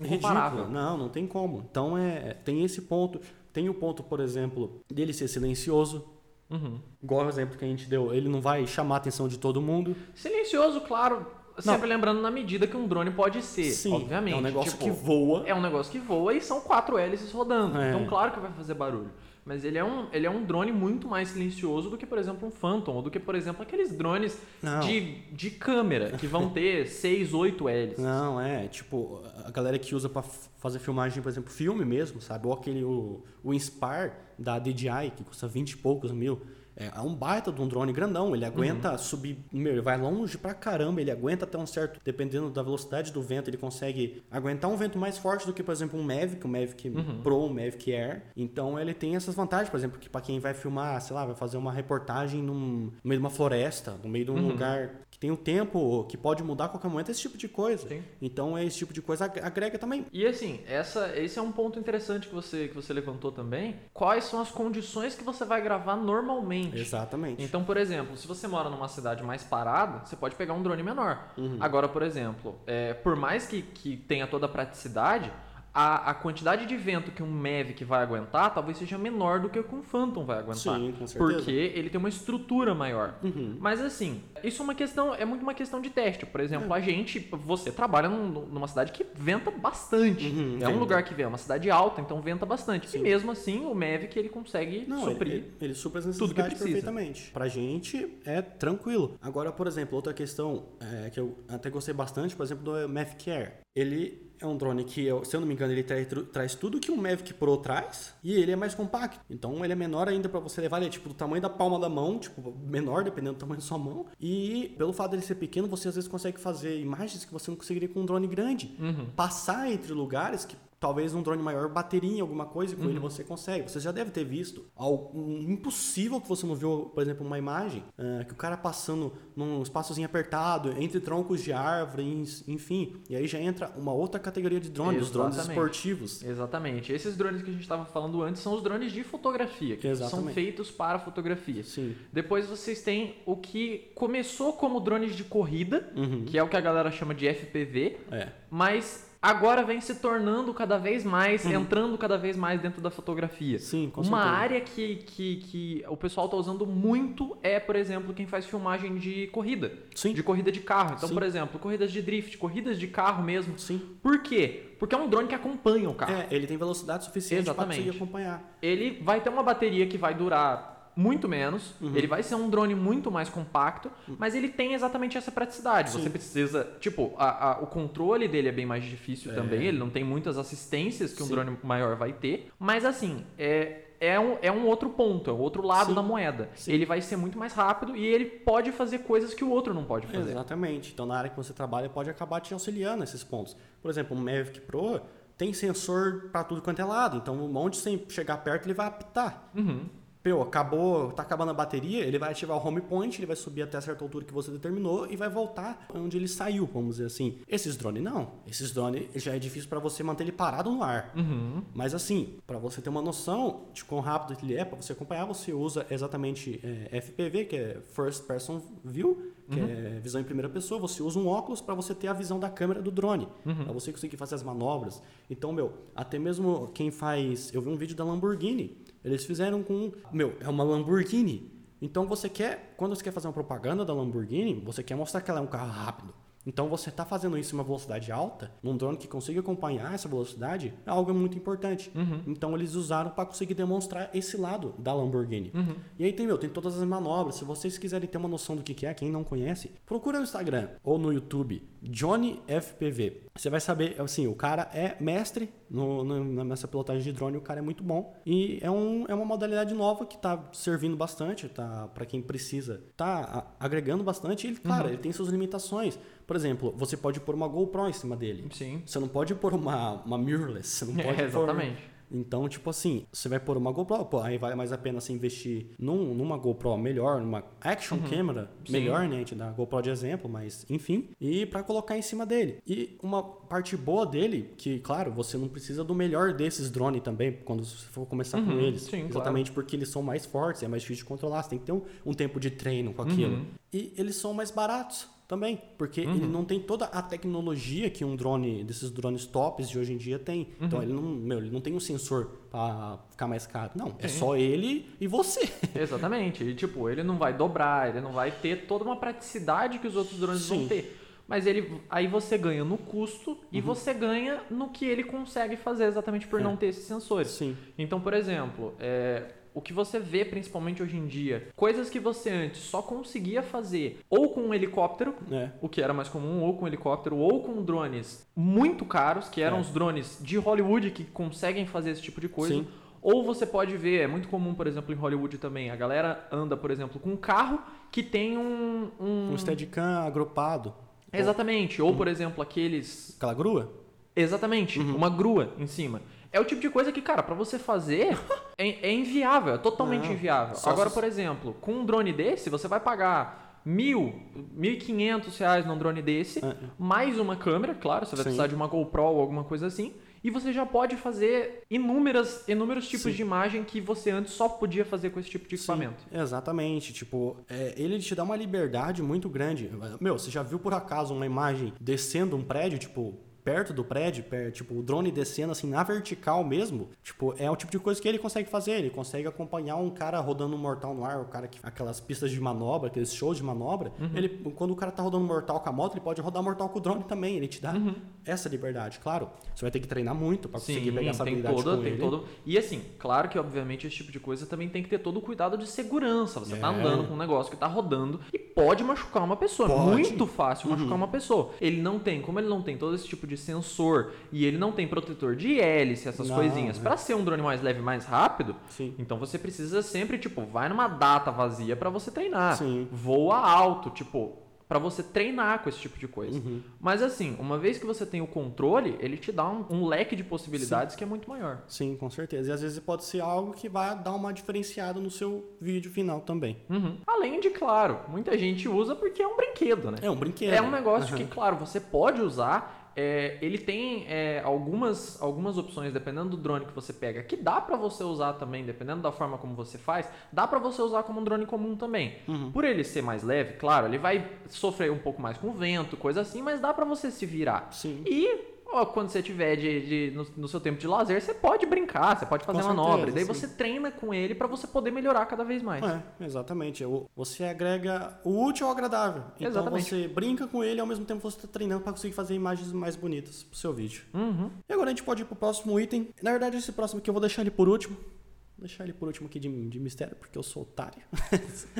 ridículo. Não, não tem como. Então é, tem esse ponto. Tem o ponto, por exemplo, dele ser silencioso. Uhum. Igual o exemplo que a gente deu, ele não vai chamar a atenção de todo mundo. Silencioso, claro. Sempre não. lembrando na medida que um drone pode ser, Sim, obviamente. É um negócio tipo, que voa. É um negócio que voa e são quatro hélices rodando. É. Então, claro que vai fazer barulho. Mas ele é, um, ele é um drone muito mais silencioso do que, por exemplo, um Phantom, ou do que, por exemplo, aqueles drones de, de câmera, que vão ter 6, 8 hélices. Não, é, tipo, a galera que usa para fazer filmagem, por exemplo, filme mesmo, sabe? Ou aquele, o, o Inspire da DJI, que custa 20 e poucos mil. É, é um baita de um drone grandão, ele aguenta uhum. subir, meu, ele vai longe pra caramba, ele aguenta até um certo, dependendo da velocidade do vento, ele consegue aguentar um vento mais forte do que, por exemplo, um Mavic, um Mavic uhum. Pro, um Mavic Air. Então ele tem essas vantagens, por exemplo, que para quem vai filmar, sei lá, vai fazer uma reportagem num, no meio de uma floresta, no meio de um uhum. lugar que tem o um tempo, que pode mudar a qualquer momento, esse tipo de coisa. Sim. Então esse tipo de coisa agrega também. E assim, essa, esse é um ponto interessante que você, que você levantou também. Quais são as condições que você vai gravar normalmente? Exatamente. Então, por exemplo, se você mora numa cidade mais parada, você pode pegar um drone menor. Uhum. Agora, por exemplo, é, por mais que, que tenha toda a praticidade, a, a quantidade de vento que um Mavic vai aguentar talvez seja menor do que o que um Phantom vai aguentar. Sim, com certeza. Porque ele tem uma estrutura maior. Uhum. Mas assim, isso é uma questão, é muito uma questão de teste. Por exemplo, é. a gente, você trabalha num, numa cidade que venta bastante. Uhum, é um lugar que vem, é uma cidade alta, então venta bastante. Sim. E mesmo assim, o Mavic ele consegue Não, suprir. Ele, ele, ele supra as tudo que precisa. perfeitamente. Pra gente é tranquilo. Agora, por exemplo, outra questão é, que eu até gostei bastante, por exemplo, do Mavic Air. Ele é um drone que, se eu não me engano, ele traz, tudo que o Mavic Pro traz e ele é mais compacto. Então ele é menor ainda para você levar, ele é tipo do tamanho da palma da mão, tipo menor dependendo do tamanho da sua mão. E pelo fato dele ser pequeno, você às vezes consegue fazer imagens que você não conseguiria com um drone grande. Uhum. Passar entre lugares que talvez um drone maior bateria em alguma coisa e com uhum. ele você consegue. Você já deve ter visto algo impossível que você não viu, por exemplo, uma imagem uh, que o cara passando num espaçozinho apertado entre troncos de árvores, enfim. E aí já entra uma outra categoria de drones, os drones esportivos. Exatamente. Esses drones que a gente estava falando antes são os drones de fotografia, que Exatamente. são feitos para fotografia. Sim. Depois vocês têm o que começou como drones de corrida, uhum. que é o que a galera chama de FPV, é. mas agora vem se tornando cada vez mais, hum. entrando cada vez mais dentro da fotografia. Sim, com Uma certeza. área que, que, que o pessoal está usando muito é, por exemplo, quem faz filmagem de corrida. Sim. De corrida de carro. Então, Sim. por exemplo, corridas de drift, corridas de carro mesmo. Sim. Por quê? Porque é um drone que acompanha o carro. É, ele tem velocidade suficiente para conseguir acompanhar. Ele vai ter uma bateria que vai durar muito menos, uhum. ele vai ser um drone muito mais compacto, mas ele tem exatamente essa praticidade. Sim. Você precisa, tipo, a, a, o controle dele é bem mais difícil é. também, ele não tem muitas assistências que um Sim. drone maior vai ter, mas assim, é, é um, é um outro ponto, é o outro lado Sim. da moeda. Sim. Ele vai ser muito mais rápido e ele pode fazer coisas que o outro não pode fazer. Exatamente. Então, na área que você trabalha, pode acabar te auxiliando nesses pontos. Por exemplo, o Mavic Pro tem sensor para tudo quanto é lado. Então, onde você chegar perto, ele vai apitar. Uhum meu, acabou, tá acabando a bateria, ele vai ativar o home point, ele vai subir até a certa altura que você determinou e vai voltar onde ele saiu, vamos dizer assim. Esses drones não. Esses drones já é difícil para você manter ele parado no ar. Uhum. Mas assim, para você ter uma noção de quão rápido ele é, para você acompanhar, você usa exatamente é, FPV, que é First Person View, que uhum. é visão em primeira pessoa. Você usa um óculos para você ter a visão da câmera do drone, uhum. para você conseguir fazer as manobras. Então, meu, até mesmo quem faz, eu vi um vídeo da Lamborghini eles fizeram com. Meu, é uma Lamborghini. Então você quer. Quando você quer fazer uma propaganda da Lamborghini, você quer mostrar que ela é um carro rápido. Então você está fazendo isso em uma velocidade alta, num drone que consiga acompanhar essa velocidade, é algo muito importante. Uhum. Então eles usaram para conseguir demonstrar esse lado da Lamborghini. Uhum. E aí tem, meu, tem todas as manobras. Se vocês quiserem ter uma noção do que é, quem não conhece, procura no Instagram ou no YouTube, Johnny FPV. Você vai saber, assim, o cara é mestre no, no- nessa pilotagem de drone, o cara é muito bom. E é, um, é uma modalidade nova que tá servindo bastante, tá? Para quem precisa, tá a- agregando bastante. Ele, claro, ele tem suas limitações. Por exemplo, você pode pôr uma GoPro em cima dele. Sim. Você não pode pôr uma, uma mirrorless, você não pode É, pôr exatamente. então, tipo assim, você vai pôr uma GoPro, pô, aí vale mais a pena você investir num, numa GoPro melhor, numa action camera Uhum. Sim. melhor, né? A gente dá GoPro de exemplo, mas enfim, e pra colocar em cima dele. E uma parte boa dele, que claro, você não precisa do melhor desses drones também, quando você for começar com Uhum, eles. sim, claro. Exatamente porque eles são mais fortes, é mais difícil de controlar, você tem que ter um, um tempo de treino com aquilo. Uhum. E eles são mais baratos também, porque ele não tem toda a tecnologia que um drone, desses drones tops de hoje em dia tem. Uhum. Então ele não, meu, ele não tem um sensor pra ficar mais caro. Não, é Sim. só ele e você. Exatamente. E, tipo, ele não vai dobrar, ele não vai ter toda uma praticidade que os outros drones vão Sim. ter. Mas ele, aí você ganha no custo e você ganha no que ele consegue fazer exatamente por Uhum. É. não ter esses sensores. Sim. Então, por exemplo, é, o que você vê principalmente hoje em dia, coisas que você antes só conseguia fazer ou com um helicóptero, É. o que era mais comum, ou com helicóptero, ou com drones muito caros, que eram É. os drones de Hollywood que conseguem fazer esse tipo de coisa. Sim. Ou você pode ver, é muito comum, por exemplo, em Hollywood também, a galera anda, por exemplo, com um carro que tem um. um... Um Steadicam agrupado. Exatamente. Ou, por exemplo, aqueles. Aquela grua? Exatamente, Uhum. uma grua em cima. É o tipo de coisa que, cara, pra você fazer é, é inviável, é totalmente Não, inviável. Agora, se- por exemplo, com um drone desse, você vai pagar mil, mil e quinhentos reais num drone desse, É. mais uma câmera, claro, você vai Sim. precisar de uma GoPro ou alguma coisa assim, e você já pode fazer inúmeras, inúmeros tipos Sim. de imagem que você antes só podia fazer com esse tipo de equipamento. Sim, exatamente. Tipo, é, ele te dá uma liberdade muito grande. Meu, você já viu por acaso uma imagem descendo um prédio, tipo, perto do prédio, tipo, o drone descendo assim na vertical mesmo? Tipo, é o tipo de coisa que ele consegue fazer. Ele consegue acompanhar um cara rodando um mortal no ar, o cara que aquelas pistas de manobra, aqueles shows de manobra. Uhum. Ele, quando o cara tá rodando mortal com a moto, ele pode rodar mortal com o drone também. Ele te dá Uhum. essa liberdade. Claro, você vai ter que treinar muito para conseguir pegar essa tem habilidade com tem ele. todo. E assim, claro que obviamente esse tipo de coisa também tem que ter todo o cuidado de segurança. Você tá É. andando com um negócio que tá rodando e pode machucar uma pessoa. Pode. Uhum. Muito fácil machucar uma pessoa. Ele não tem, como ele não tem todo esse tipo de sensor e ele não tem protetor de hélice, essas Não, coisinhas, é. Pra ser um drone mais leve, mais rápido, Sim. então você precisa sempre, tipo, vai numa data vazia pra você treinar. Sim. Voa alto, tipo, pra você treinar com esse tipo de coisa. Uhum. Mas assim, uma vez que você tem o controle, ele te dá um, um leque de possibilidades que é muito maior. Sim, com certeza. E às vezes pode ser algo que vai dar uma diferenciada no seu vídeo final também. Uhum. Além de, claro, muita gente usa porque é um brinquedo, né? É um brinquedo. É um negócio Aham. que, claro, você pode usar. É, ele tem é, algumas, algumas opções, dependendo do drone que você pega, que dá pra você usar também, dependendo da forma como você faz, dá pra você usar como um drone comum também. Uhum. Por ele ser mais leve, claro, ele vai sofrer um pouco mais com vento, coisa assim, mas dá pra você se virar. Sim. E ó, quando você tiver de, de- no, no seu tempo de lazer, você pode brincar, você pode fazer Com manobra. E daí certeza, você treina com ele pra você poder melhorar cada vez mais. É, exatamente. Você agrega o útil ao agradável. Então Exatamente. você brinca com ele e ao mesmo tempo você está treinando para conseguir fazer imagens mais bonitas pro seu vídeo. Uhum. E agora a gente pode ir pro próximo item. Na verdade, esse próximo aqui eu vou deixar ele por último. Vou deixar ele por último aqui de, de mistério, porque eu sou otário.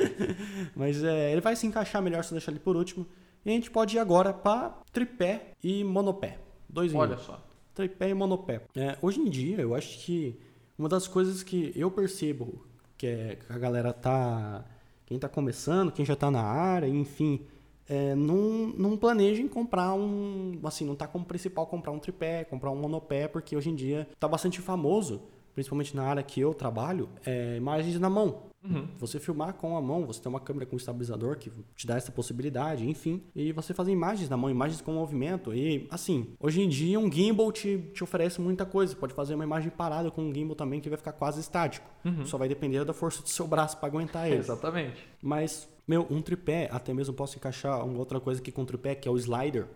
Mas é, ele vai se encaixar melhor se eu deixar ele por último. E a gente pode ir agora para tripé e monopé. Dois em um. Olha só. Tripé e monopé. É, hoje em dia, eu acho que uma das coisas que eu percebo que, é, que a galera tá. Quem tá começando, quem já tá na área, enfim, é, não, não planeja em comprar um. Assim, não tá como principal comprar um tripé, comprar um monopé, porque hoje em dia tá bastante famoso, principalmente na área que eu trabalho, é, imagens na mão. Uhum. Você filmar com a mão, você tem uma câmera com estabilizador que te dá essa possibilidade, enfim. E você fazer imagens na mão, imagens com movimento. E, assim, hoje em dia um gimbal te, te oferece muita coisa. Você pode fazer uma imagem parada com um gimbal também que vai ficar quase estático. Só vai depender da força do seu braço para aguentar ele. Exatamente. Mas, meu, um tripé, até mesmo posso encaixar uma outra coisa aqui com o tripé, que é o slider.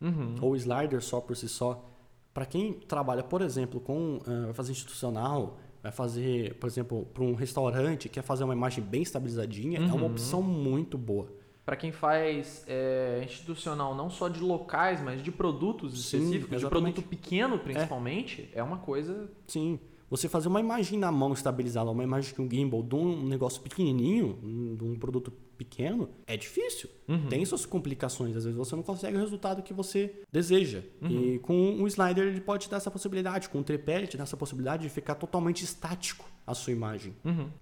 Uhum. Ou slider só por si só. Para quem trabalha, por exemplo, com vai fazer institucional, vai fazer, por exemplo, para um restaurante, quer fazer uma imagem bem estabilizadinha, é uma Uhum. opção muito boa. Para quem faz é, institucional, não só de locais, mas de produtos Sim, específicos, de exatamente. produto pequeno principalmente, é, uma coisa. Sim. Você fazer uma imagem na mão estabilizada, uma imagem de um gimbal de um negócio pequenininho, um- de um produto pequeno, é difícil. Tem suas complicações. Às vezes você não consegue o resultado que você deseja. E com o slider ele pode te dar essa possibilidade. Com o tripé ele te dá essa possibilidade de ficar totalmente estático a sua imagem.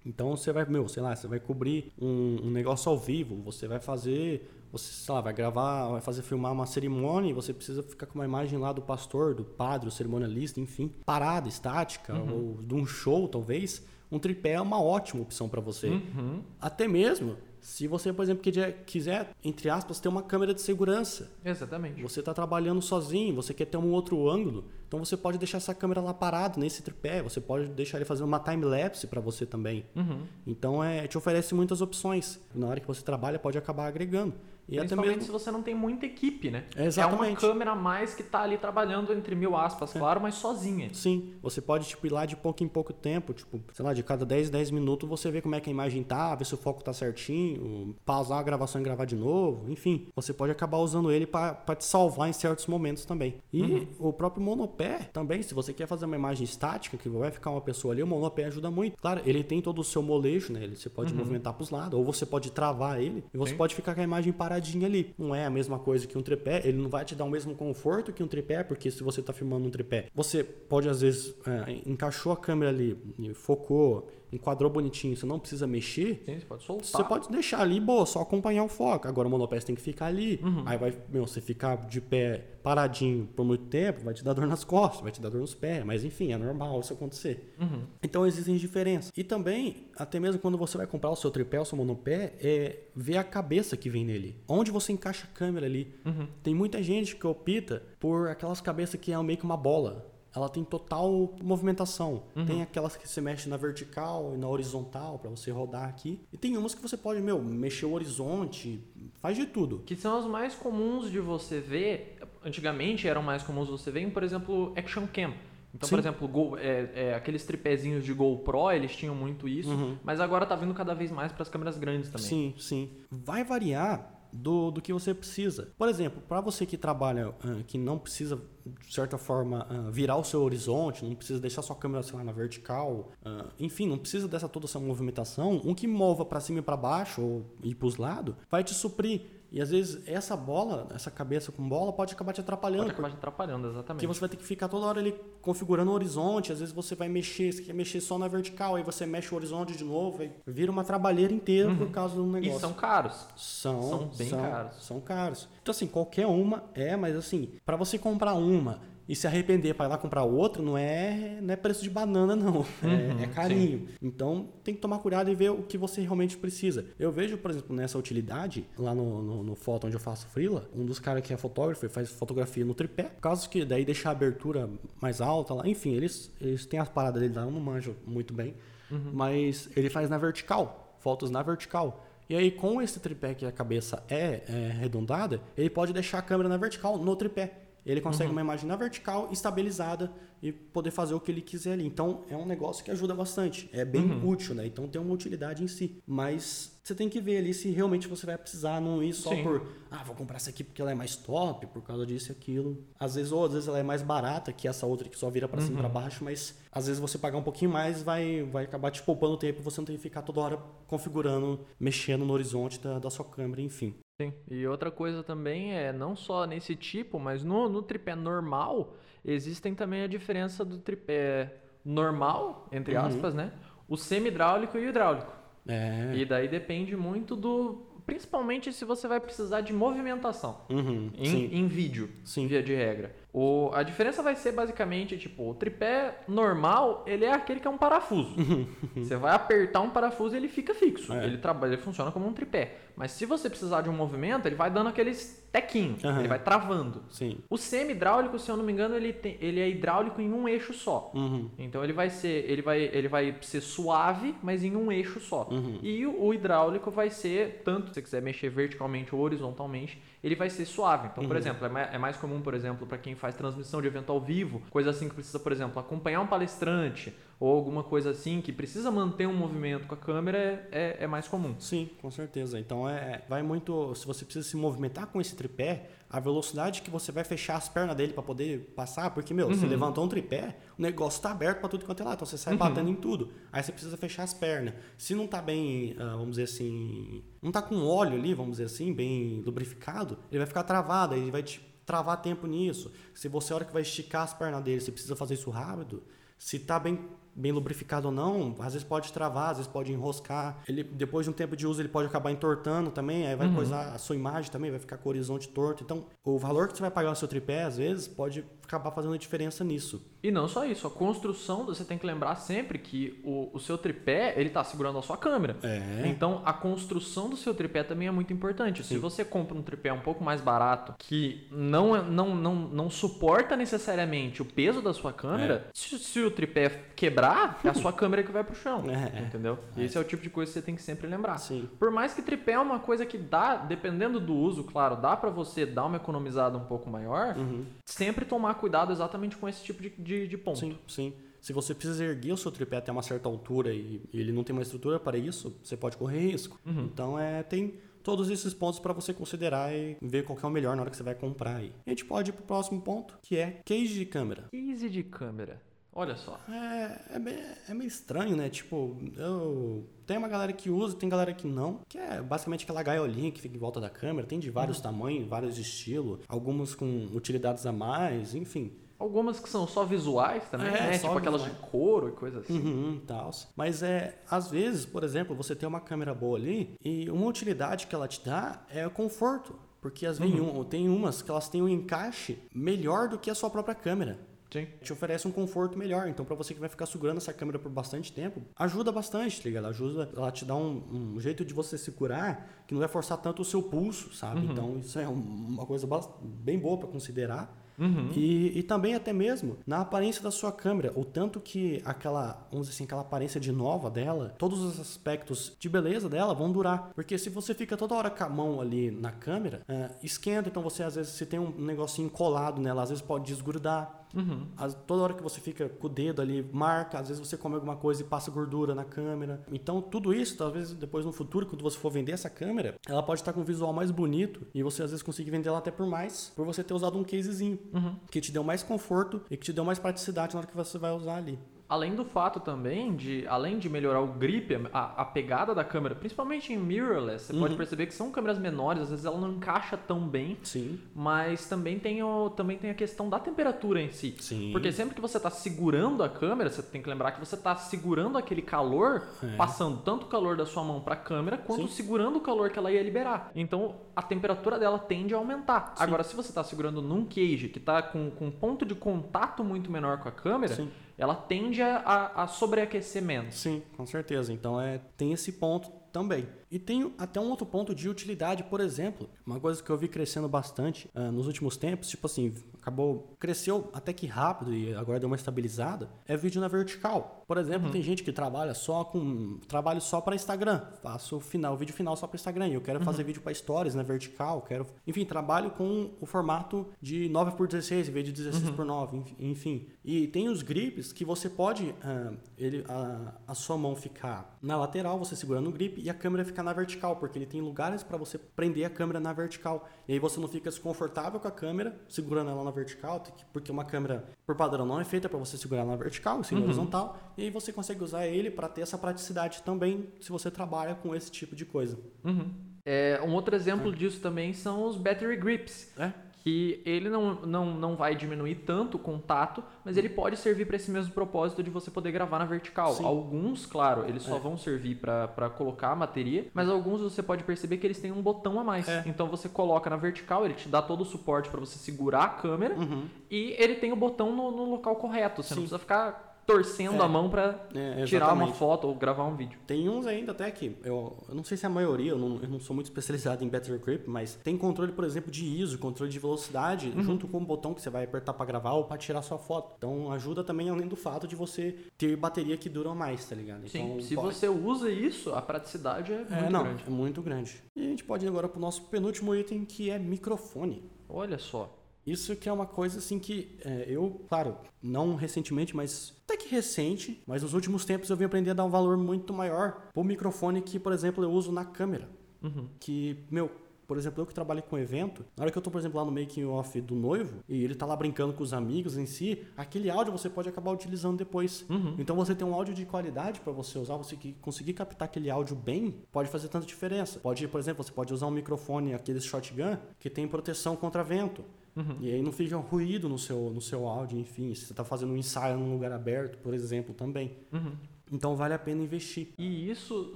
Então você vai, meu, sei lá, você vai cobrir um, um negócio ao vivo, você vai fazer, você, sei lá, vai gravar, vai fazer filmar uma cerimônia e você precisa ficar com uma imagem lá do pastor, do padre, o cerimonialista, enfim, parada, estática, ou de um show, talvez. Um tripé é uma ótima opção para você. Uhum. Até mesmo se você, por exemplo, quiser, entre aspas, ter uma câmera de segurança. Exatamente. Você está trabalhando sozinho, você quer ter um outro ângulo, então você pode deixar essa câmera lá parada nesse tripé, você pode deixar ele fazendo uma time lapse para você também. Uhum. Então é, te oferece muitas opções. Na hora que você trabalha, pode acabar agregando. E até Principalmente mesmo se você não tem muita equipe, né? É uma Exatamente. câmera a mais que tá ali trabalhando entre mil aspas, É. claro, mas sozinha. Sim, você pode tipo, ir lá de pouco em pouco tempo, tipo, sei lá, de cada 10, 10 minutos você vê como é que a imagem tá, ver se o foco tá certinho, pausar a gravação e gravar de novo, enfim, você pode acabar usando ele para te salvar em certos momentos também. E Uhum. o próprio monopé também, se você quer fazer uma imagem estática, que vai ficar uma pessoa ali, o monopé ajuda muito. Claro, ele tem todo o seu molejo, né? Ele, você pode movimentar pros lados, ou você pode travar ele, e você Uhum. Sim. pode ficar com a imagem paradinha ali. Não é a mesma coisa que um tripé, ele não vai te dar o mesmo conforto que um tripé, porque se você está filmando um tripé, você pode às vezes é, encaixou a câmera ali, focou, enquadrou bonitinho, você não precisa mexer. Sim, você pode soltar. Você pode deixar ali, boa, só acompanhar o foco. Agora o monopé tem que ficar ali. Uhum. Aí vai, meu, você ficar de pé paradinho por muito tempo, vai te dar dor nas costas, vai te dar dor nos pés. Mas enfim, é normal isso acontecer. Uhum. Então existem diferenças. E também, até mesmo quando você vai comprar o seu tripé, o seu monopé, é ver a cabeça que vem nele. Onde você encaixa a câmera ali. Uhum. Tem muita gente que opta por aquelas cabeças que é meio que uma bola. Ela tem total movimentação. Uhum. Tem aquelas que se mexe na vertical e na horizontal para você rodar aqui. E tem umas que você pode, meu, mexer o horizonte, faz de tudo. Que são as mais comuns de você ver. Antigamente eram mais comuns você ver em, por exemplo, Action Cam. Então, Sim. por exemplo, Go- é, é, aqueles tripézinhos de GoPro, eles tinham muito isso, mas agora tá vindo cada vez mais para as câmeras grandes também. Sim, sim. Vai variar do, do que você precisa. Por exemplo, para você que trabalha, que não precisa, de certa forma, virar o seu horizonte, não precisa deixar sua câmera, sei lá, na vertical, enfim, não precisa dessa toda essa movimentação, um que mova para cima e para baixo ou ir para os lados, vai te suprir. E às vezes essa bola, essa cabeça com bola, pode acabar te atrapalhando. Pode acabar te atrapalhando, exatamente. Porque você vai ter que ficar toda hora ali configurando o horizonte, às vezes você vai mexer, você quer mexer só na vertical, aí você mexe o horizonte de novo, aí vira uma trabalheira inteira por causa um negócio. E são caros. São, São bem caros. São caros. Então, assim, qualquer uma é, mas assim, para você comprar uma e se arrepender para ir lá comprar outra, não é, não é preço de banana, não. É, Uhum, é carinho. Então, tem que tomar cuidado e ver o que você realmente precisa. Eu vejo, por exemplo, nessa utilidade, lá no, no, no foto onde eu faço freela, um dos caras que é fotógrafo e faz fotografia no tripé, caso que daí deixar a abertura mais alta lá, enfim, eles, eles têm as paradas dele lá, eu não manjo muito bem, Uhum. mas ele faz na vertical, fotos na vertical. E aí, com esse tripé que a cabeça é, é arredondada, ele pode deixar a câmera na vertical no tripé. Ele consegue uma imagem na vertical, estabilizada, e poder fazer o que ele quiser ali. Então, é um negócio que ajuda bastante. É bem útil, né? Então, tem uma utilidade em si. Mas você tem que ver ali se realmente você vai precisar, não ir só Sim. por, ah, vou comprar essa aqui porque ela é mais top, por causa disso e aquilo. Às vezes, ou às vezes ela é mais barata que essa outra que só vira para cima e pra baixo, mas às vezes você pagar um pouquinho mais vai, vai acabar te poupando tempo e você não tem que ficar toda hora configurando, mexendo no horizonte da, da sua câmera, enfim. Sim. E outra coisa também é, não só nesse tipo, mas no, no tripé normal, existem também a diferença do tripé normal, entre Uhum. aspas, né? O semi-hidráulico e o hidráulico. É. E daí depende muito do. Principalmente se você vai precisar de movimentação Uhum, em, em vídeo, Sim. via de regra. O, a diferença vai ser basicamente, tipo, o tripé normal, ele é aquele que é um parafuso. você vai apertar um parafuso e ele fica fixo. É. Ele trabalha, ele funciona como um tripé. Mas se você precisar de um movimento, ele vai dando aqueles tequinhos, Aham. ele vai travando. Sim. O semi-hidráulico, se eu não me engano, ele, tem, ele é hidráulico em um eixo só. Uhum. Então ele vai ser, ele vai, ele vai ser suave, mas em um eixo só. Uhum. E o, o hidráulico vai ser, tanto se você quiser mexer verticalmente ou horizontalmente, ele vai ser suave. Então, por Uhum. exemplo, é mais, é mais comum, por exemplo, para quem faz transmissão de evento ao vivo, coisa assim que precisa, por exemplo, acompanhar um palestrante ou alguma coisa assim que precisa manter um movimento com a câmera, é, é mais comum. Sim, com certeza. Então é, vai muito. Se você precisa se movimentar com esse tripé, a velocidade que você vai fechar as pernas dele para poder passar, porque, meu, uhum. você levantou um tripé, o negócio tá aberto para tudo quanto é lá, então você sai uhum. batendo em tudo. Aí você precisa fechar as pernas. Se não tá bem, ah, vamos dizer assim, não tá com óleo ali, vamos dizer assim, bem lubrificado, ele vai ficar travado, ele vai te travar tempo nisso. Se você, a hora que vai esticar as pernas dele, você precisa fazer isso rápido, se tá bem bem lubrificado ou não, às vezes pode travar, às vezes pode enroscar. Ele depois de um tempo de uso ele pode acabar entortando também, aí vai uhum. coisar a sua imagem também, vai ficar com o horizonte torto. Então, o valor que você vai pagar no seu tripé às vezes pode acabar fazendo diferença nisso. E não só isso, a construção, você tem que lembrar sempre que o, o seu tripé, ele está segurando a sua câmera. É. Então, a construção do seu tripé também é muito importante. Sim. Se você compra um tripé um pouco mais barato, que não, é, não, não, não suporta necessariamente o peso da sua câmera, é. se, se, o tripé quebrar, é a sua câmera que vai pro chão. É. Entendeu? É. Esse é o tipo de coisa que você tem que sempre lembrar. Sim. Por mais que tripé é uma coisa que dá, dependendo do uso, claro, dá para você dar uma economizada um pouco maior, uhum. sempre tomar cuidado exatamente com esse tipo de, de, de ponto. Sim, sim. Se você precisa erguer o seu tripé até uma certa altura e, e ele não tem uma estrutura para isso, você pode correr risco. Uhum. Então, é, tem todos esses pontos para você considerar e ver qual é o melhor na hora que você vai comprar aí. A gente pode ir pro próximo ponto, que é case de câmera. Case de câmera. Olha só. É, é, meio, é meio estranho, né? Tipo, eu. Tem uma galera que usa, tem galera que não. Que é basicamente aquela gaiolinha que fica em volta da câmera. Tem de vários uhum. tamanhos, vários estilos. Algumas com utilidades a mais, enfim. Algumas que são só visuais também, é, né? Tipo aquelas de couro e coisa assim. Uhum, tal. Mas é, às vezes, por exemplo, você tem uma câmera boa ali e uma utilidade que ela te dá é o conforto. Porque às vezes uhum. tem umas que elas têm um encaixe melhor do que a sua própria câmera. Sim. Te oferece um conforto melhor. Então, para você que vai ficar segurando essa câmera por bastante tempo, ajuda bastante, tá ligado? Ela ajuda, ela te dá um, um, jeito de você segurar que não vai forçar tanto o seu pulso, sabe? Uhum. Então, isso é uma coisa bem boa para considerar. Uhum. E, e também até mesmo na aparência da sua câmera, o tanto que aquela, vamos dizer assim, aquela aparência de nova dela, todos os aspectos de beleza dela vão durar. Porque se você fica toda hora com a mão ali na câmera, é, esquenta, então você às vezes se tem um negocinho colado nela, às vezes pode desgrudar. Uhum. As, toda hora que você fica com o dedo ali, marca, às vezes você come alguma coisa e passa gordura na câmera. Então, tudo isso, talvez depois no futuro, quando você for vender essa câmera, ela pode estar com um visual mais bonito e você às vezes conseguir vender ela até por mais, por você ter usado um casezinho uhum. que te deu mais conforto e que te deu mais praticidade na hora que você vai usar ali. Além do fato também de, além de melhorar o grip, a, a pegada da câmera, principalmente em mirrorless, você uhum. pode perceber que são câmeras menores, às vezes ela não encaixa tão bem. Sim. Mas também tem, o, também tem a questão da temperatura em si. Sim. Porque sempre que você está segurando a câmera, você tem que lembrar que você está segurando aquele calor, é. passando tanto o calor da sua mão para a câmera, quanto Sim. segurando o calor que ela ia liberar. Então a temperatura dela tende a aumentar. Sim. Agora, se você está segurando num cage que está com, com um ponto de contato muito menor com a câmera. Sim ela tende a, a sobreaquecer menos. Sim, com certeza. Então é, tem esse ponto também. E tem até um outro ponto de utilidade, por exemplo, uma coisa que eu vi crescendo bastante uh, nos últimos tempos, tipo assim, acabou, cresceu até que rápido e agora deu uma estabilizada, é vídeo na vertical. Por exemplo, uhum. tem gente que trabalha só com, trabalho só para Instagram, faço o final, vídeo final só para Instagram, e eu quero uhum. fazer vídeo para stories na vertical, quero, enfim, trabalho com o formato de 9 por 16 em vez de 16 uhum. por 9, enfim. E tem os grips que você pode, uh, ele, a, a sua mão ficar na lateral, você segurando o grip e a câmera ficar na vertical, porque ele tem lugares para você prender a câmera na vertical. E aí você não fica desconfortável com a câmera, segurando ela na vertical, porque uma câmera, por padrão, não é feita para você segurar na vertical, sim uhum. horizontal. E aí você consegue usar ele para ter essa praticidade também, se você trabalha com esse tipo de coisa. Uhum. É, um outro exemplo é. disso também são os battery grips. É que ele não, não, não vai diminuir tanto o contato, mas ele pode servir para esse mesmo propósito de você poder gravar na vertical. Sim. Alguns, claro, eles só é. vão servir para colocar a bateria, mas alguns você pode perceber que eles têm um botão a mais. É. Então você coloca na vertical, ele te dá todo o suporte para você segurar a câmera uhum. e ele tem o botão no, no local correto. Você Sim. não precisa ficar torcendo é, a mão para é, tirar uma foto ou gravar um vídeo. Tem uns ainda até que, eu, eu não sei se é a maioria, eu não, eu não sou muito especializado em battery grip, mas tem controle, por exemplo, de ISO, controle de velocidade, uhum. junto com o botão que você vai apertar para gravar ou para tirar sua foto. Então ajuda também além do fato de você ter bateria que dura mais, tá ligado? Então, Sim, se pode... você usa isso, a praticidade é, é muito não, grande. É muito grande. E a gente pode ir agora pro nosso penúltimo item, que é microfone. Olha só. Isso que é uma coisa assim que é, eu, claro, não recentemente, mas até que recente, mas nos últimos tempos eu vim aprender a dar um valor muito maior pro microfone que, por exemplo, eu uso na câmera. Uhum. Que, meu, por exemplo, eu que trabalho com evento, na hora que eu tô, por exemplo, lá no making off do noivo, e ele tá lá brincando com os amigos em si, aquele áudio você pode acabar utilizando depois. Uhum. Então você tem um áudio de qualidade para você usar, você que conseguir captar aquele áudio bem, pode fazer tanta diferença. Pode, por exemplo, você pode usar um microfone, aqueles shotgun, que tem proteção contra vento. Uhum. E aí não fica ruído no seu, no seu áudio, enfim, se você está fazendo um ensaio num lugar aberto, por exemplo, também. Uhum. Então vale a pena investir. E isso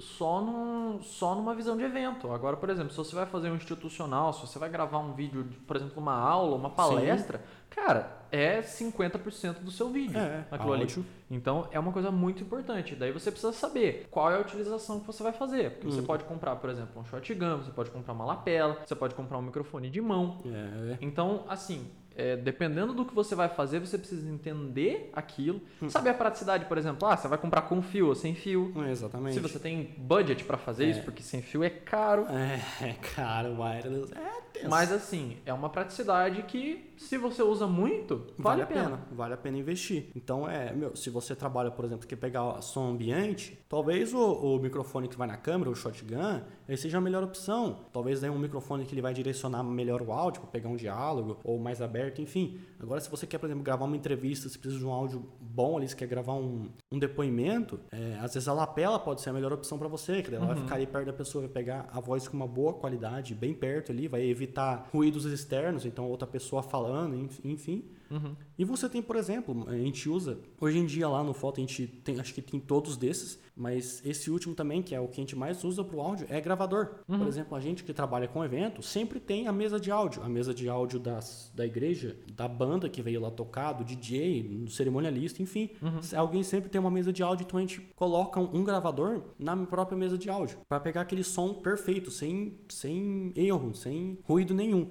só, num, só numa visão de evento. Agora, por exemplo, se você vai fazer um institucional, se você vai gravar um vídeo, de, por exemplo, uma aula, uma palestra, cara, é 50% do seu vídeo. É, aquilo ali. Então é uma coisa muito importante. Daí você precisa saber qual é a utilização que você vai fazer. Porque você Hum. pode comprar, por exemplo, um shotgun, você pode comprar uma lapela, você pode comprar um microfone de mão. É, Então, assim, é, dependendo do que você vai fazer, você precisa entender aquilo. Hum. Saber a praticidade, por exemplo, ah, você vai comprar com fio ou sem fio. é, exatamente. Se você tem budget pra fazer É. isso, porque sem fio é caro. É, cara, o wireless é tenso. Mas assim, é uma praticidade que se você usa muito, vale, a pena. Vale a pena investir. Então, é, meu, se você trabalha, por exemplo, que pegar som ambiente, talvez o, o microfone que vai na câmera, o shotgun, ele seja a melhor opção. Talvez aí um microfone que ele vai direcionar melhor o áudio para pegar um diálogo ou mais aberto, enfim. Agora, se você quer, por exemplo, gravar uma entrevista, você precisa de um áudio bom ali, você quer gravar um, um depoimento, é, às vezes a lapela pode ser a melhor opção para você, que ela vai ficar ali perto da pessoa, vai pegar a voz com uma boa qualidade, bem perto ali, vai evitar ruídos externos, então outra pessoa falando, enf- enfim. Uhum. E você tem, por exemplo, a gente usa, hoje em dia lá no Foto a gente tem, acho que tem todos desses, mas esse último também, que é o que a gente mais usa pro áudio, é gravador. Por exemplo, a gente que trabalha com evento, sempre tem a mesa de áudio. A mesa de áudio das, da igreja, da banda que veio lá tocar, do DJ, do cerimonialista, enfim. Alguém sempre tem uma mesa de áudio, então a gente coloca um, um gravador na própria mesa de áudio, para pegar aquele som perfeito, sem, sem erro, sem ruído nenhum.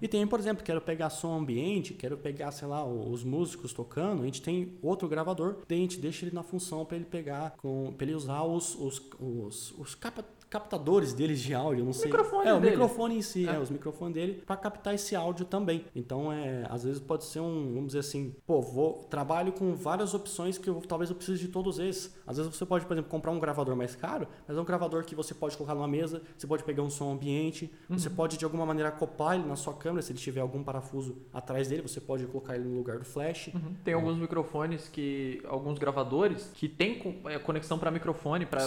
E tem, por exemplo, quero pegar som ambiente, quero pegar, sei lá, os músicos tocando, a gente tem outro gravador, daí a gente deixa ele na função para ele pegar, com, pra ele usar os, os, os, os capa- captadores deles de áudio, não sei. microfone é, o dele. microfone em si, É. é, os microfones dele, para captar esse áudio também. Então, é, às vezes pode ser um, vamos dizer assim, pô, vou trabalho com várias opções que eu, talvez eu precise de todos esses. Às vezes você pode, por exemplo, comprar um gravador mais caro, mas é um gravador que você pode colocar numa mesa, você pode pegar um som ambiente, você pode de alguma maneira acoplar ele na sua câmera, se ele tiver algum parafuso atrás dele, você pode colocar ele no lugar do flash. Uhum. Tem alguns microfones que. alguns gravadores que tem é, conexão para microfone, para.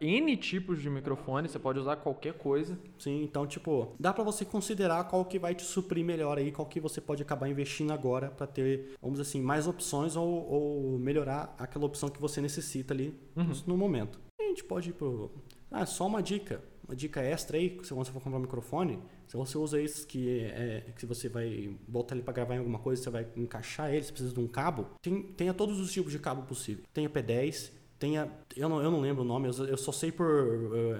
N tipos de microfone, você pode usar qualquer coisa. Sim, então, tipo, dá pra você considerar qual que vai te suprir melhor aí, qual que você pode acabar investindo agora pra ter, vamos dizer assim, mais opções ou, ou melhorar aquela opção que você necessita ali no momento. E a gente pode ir pro. Ah, só uma dica. Uma dica extra aí, se você for comprar um microfone, se você usa esses que, é, que você vai botar ele pra gravar em alguma coisa, você vai encaixar ele, você precisa de um cabo, tem, tenha todos os tipos de cabo possível. Tenha P10, Eu não, eu não lembro o nome, eu, eu só sei por.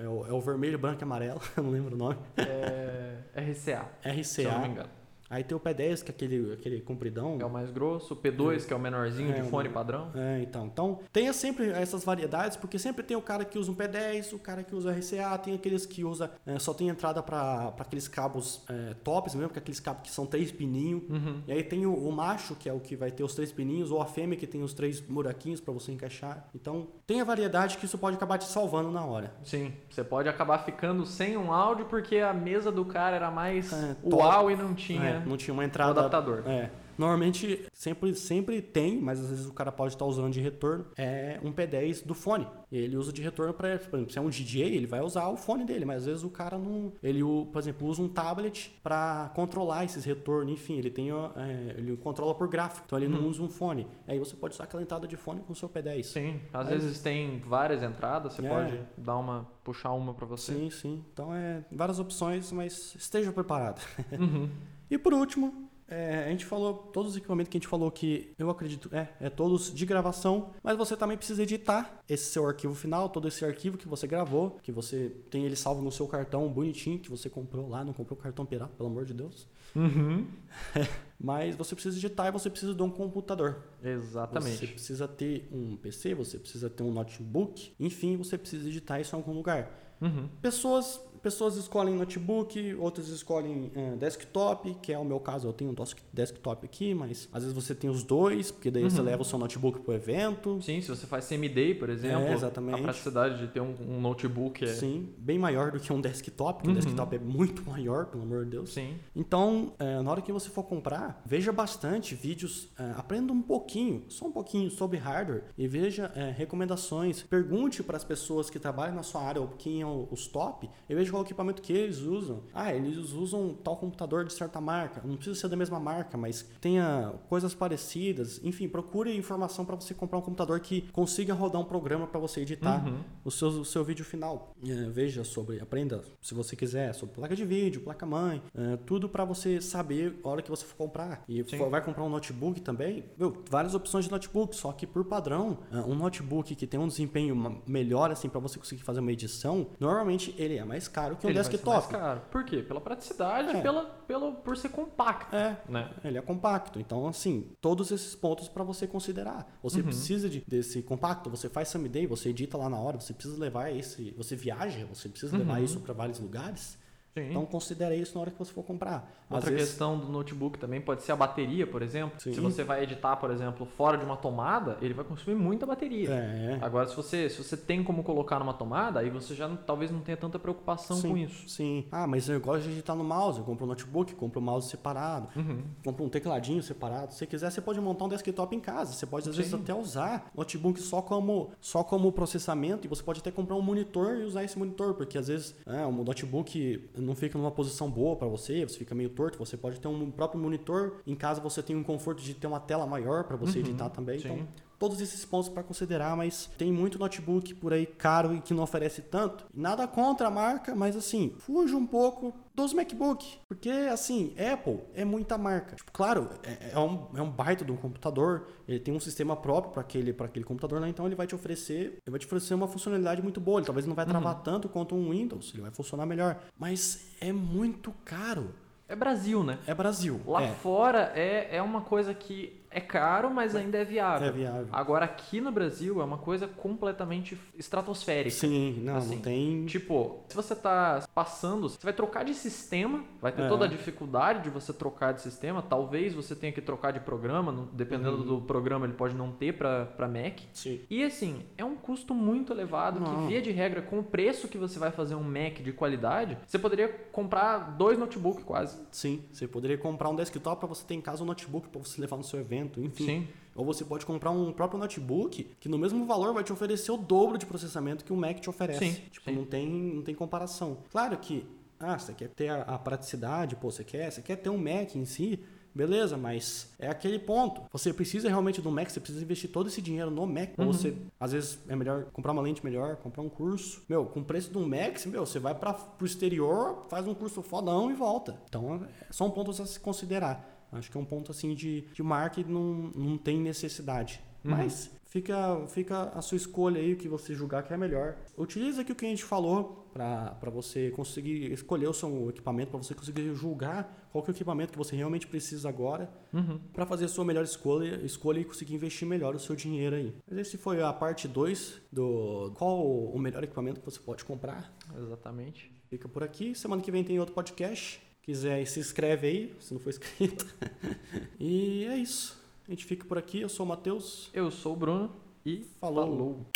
É, o, é o vermelho, branco e amarelo, eu não lembro o nome. É, RCA, se eu não me RCA. engano. Aí tem o P10, que é aquele, aquele compridão. É o mais grosso, o P2, que é o menorzinho É, de fone padrão. É, então. Então, tenha sempre essas variedades, porque sempre tem o cara que usa um P10, o cara que usa RCA, tem aqueles que usa é, só tem entrada para aqueles cabos é, tops mesmo, que é aqueles cabos que são três pininhos. Uhum. E aí tem o, o macho, que é o que vai ter os três pininhos, ou a fêmea, que tem os três buraquinhos para você encaixar. Então, tem a variedade que isso pode acabar te salvando na hora. Sim, você pode acabar ficando sem um áudio porque a mesa do cara era mais É, uau e não tinha É, não tinha uma entrada adaptador. É. Normalmente sempre, sempre tem, mas às vezes o cara pode estar usando de retorno, é um P10 do fone. Ele usa de retorno para, por exemplo, se é um DJ, ele vai usar o fone dele, mas às vezes o cara não. Ele, por exemplo, usa um tablet para controlar esses retornos, enfim, ele tem. é, ele controla por gráfico, então ele não usa um fone. Aí você pode usar aquela entrada de fone com o seu P10. Sim, às Aí- vezes tem várias entradas, você É. pode dar uma, puxar uma pra você. Sim, sim. Então é várias opções, mas esteja preparado. Uhum. E por último, é, a gente falou, todos os equipamentos que a gente falou que eu acredito, é, é todos de gravação, mas você também precisa editar esse seu arquivo final, todo esse arquivo que você gravou, que você tem ele salvo no seu cartão bonitinho, que você comprou lá, não comprou cartão pirata, pelo amor de Deus. Uhum. Mas você precisa editar e você precisa de um computador. Exatamente. Você precisa ter um PC, você precisa ter um notebook, enfim, você precisa editar isso em algum lugar. Uhum. Pessoas pessoas escolhem notebook, outras escolhem uh, desktop, que é o meu caso, eu tenho um desktop aqui, mas às vezes você tem os dois, porque daí uhum. você leva o seu notebook pro evento. Sim, se você faz semi-day, por exemplo, é, exatamente. a praticidade de ter um, um, notebook é... Sim, bem maior do que um desktop, porque uhum. o desktop é muito maior, pelo amor de Deus. Sim. Então, é, na hora que você for comprar, veja bastante vídeos, é, aprenda um pouquinho, só um pouquinho sobre hardware e veja é, recomendações. Pergunte para as pessoas que trabalham na sua área ou quem é os top e veja qual equipamento que eles usam. Ah, eles usam tal computador de certa marca. Não precisa ser da mesma marca, mas tenha coisas parecidas. Enfim, procure informação para você comprar um computador que consiga rodar um programa para você editar uhum. o, seu, o seu vídeo final. É, veja sobre, aprenda, se você quiser, sobre placa de vídeo, placa mãe, é, tudo para você saber a hora que você for comprar. E vai comprar um notebook também, meu, várias opções de notebook, só que por padrão, é, um notebook que tem um desempenho melhor assim para você conseguir fazer uma edição, normalmente ele é mais caro que um ele desktop. Mais caro. Por quê? Pela praticidade, é. pela, pelo, por ser compacto. É, né? ele é compacto. Então, assim, todos esses pontos para você considerar. Você uhum. precisa de, desse compacto, você faz someday, você edita lá na hora, você precisa levar esse, você viaja, você precisa uhum. levar isso para vários lugares. Sim. Então considere isso na hora que você for comprar. Outra vezes... questão do notebook também pode ser a bateria, por exemplo. Sim. Se você vai editar, por exemplo, fora de uma tomada, ele vai consumir muita bateria. É. Agora, se você, se você tem como colocar numa tomada, aí você já talvez não tenha tanta preocupação sim, com isso. Sim. Ah, mas eu gosto de editar no mouse. Eu compro um notebook, compro um mouse separado, uhum. compro um tecladinho separado. Se você quiser, você pode montar um desktop em casa. Você pode, às sim. vezes, até usar notebook só como, só como processamento e você pode até comprar um monitor e usar esse monitor, porque às vezes é, um notebook não fica numa posição boa para você, você fica meio torto, você pode ter um próprio monitor. Em casa você tem um conforto de ter uma tela maior para você uhum, editar também. Sim. Então, todos esses pontos para considerar, mas tem muito notebook por aí caro e que não oferece tanto. Nada contra a marca, mas assim, fuja um pouco dos MacBook, porque assim, Apple é muita marca. Tipo, claro, é, é, um, é um baita de um computador, ele tem um sistema próprio para aquele, para aquele computador, né? então ele vai te oferecer, ele vai te oferecer uma funcionalidade muito boa. Ele talvez não vai travar uhum. tanto quanto um Windows, ele vai funcionar melhor, mas é muito caro. É Brasil, né? É Brasil. Lá é. fora é, é uma coisa que é caro, mas ainda é viável. É viável. Agora aqui no Brasil é uma coisa completamente estratosférica. Sim, não, assim, não tem. Tipo, se você tá passando, você vai trocar de sistema, vai ter é. toda a dificuldade de você trocar de sistema. Talvez você tenha que trocar de programa, dependendo uhum. do programa, ele pode não ter para Mac. Sim. E assim, é um custo muito elevado não. que, via de regra, com o preço que você vai fazer um Mac de qualidade, você poderia comprar dois notebooks quase. Sim, você poderia comprar um desktop para você ter em casa um notebook para você levar no seu evento enfim. Sim. Ou você pode comprar um próprio notebook que no mesmo valor vai te oferecer o dobro de processamento que o Mac te oferece. Sim, tipo, sim. Não, tem, não tem comparação. Claro que, ah, você quer ter a, a praticidade, pô, você quer, você quer ter um Mac em si, Beleza, mas é aquele ponto. Você precisa realmente do Mac, você precisa investir todo esse dinheiro no Mac. Uhum. Você, às vezes, é melhor comprar uma lente melhor, comprar um curso. Meu, com o preço do Mac, meu, você vai para o exterior, faz um curso fodão e volta. Então, é só um ponto a se considerar. Acho que é um ponto assim de, de marketing não, não tem necessidade. Uhum. Mas fica, fica a sua escolha aí, o que você julgar que é melhor. Utiliza aqui o que a gente falou para você conseguir escolher o seu equipamento, para você conseguir julgar qual que é o equipamento que você realmente precisa agora, uhum. para fazer a sua melhor escolha, escolha e conseguir investir melhor o seu dinheiro aí. Mas esse foi a parte 2 do qual o melhor equipamento que você pode comprar. Exatamente. Fica por aqui. Semana que vem tem outro podcast quiser, se inscreve aí, se não for inscrito. e é isso. A gente fica por aqui. Eu sou o Matheus. Eu sou o Bruno. E falou. falou.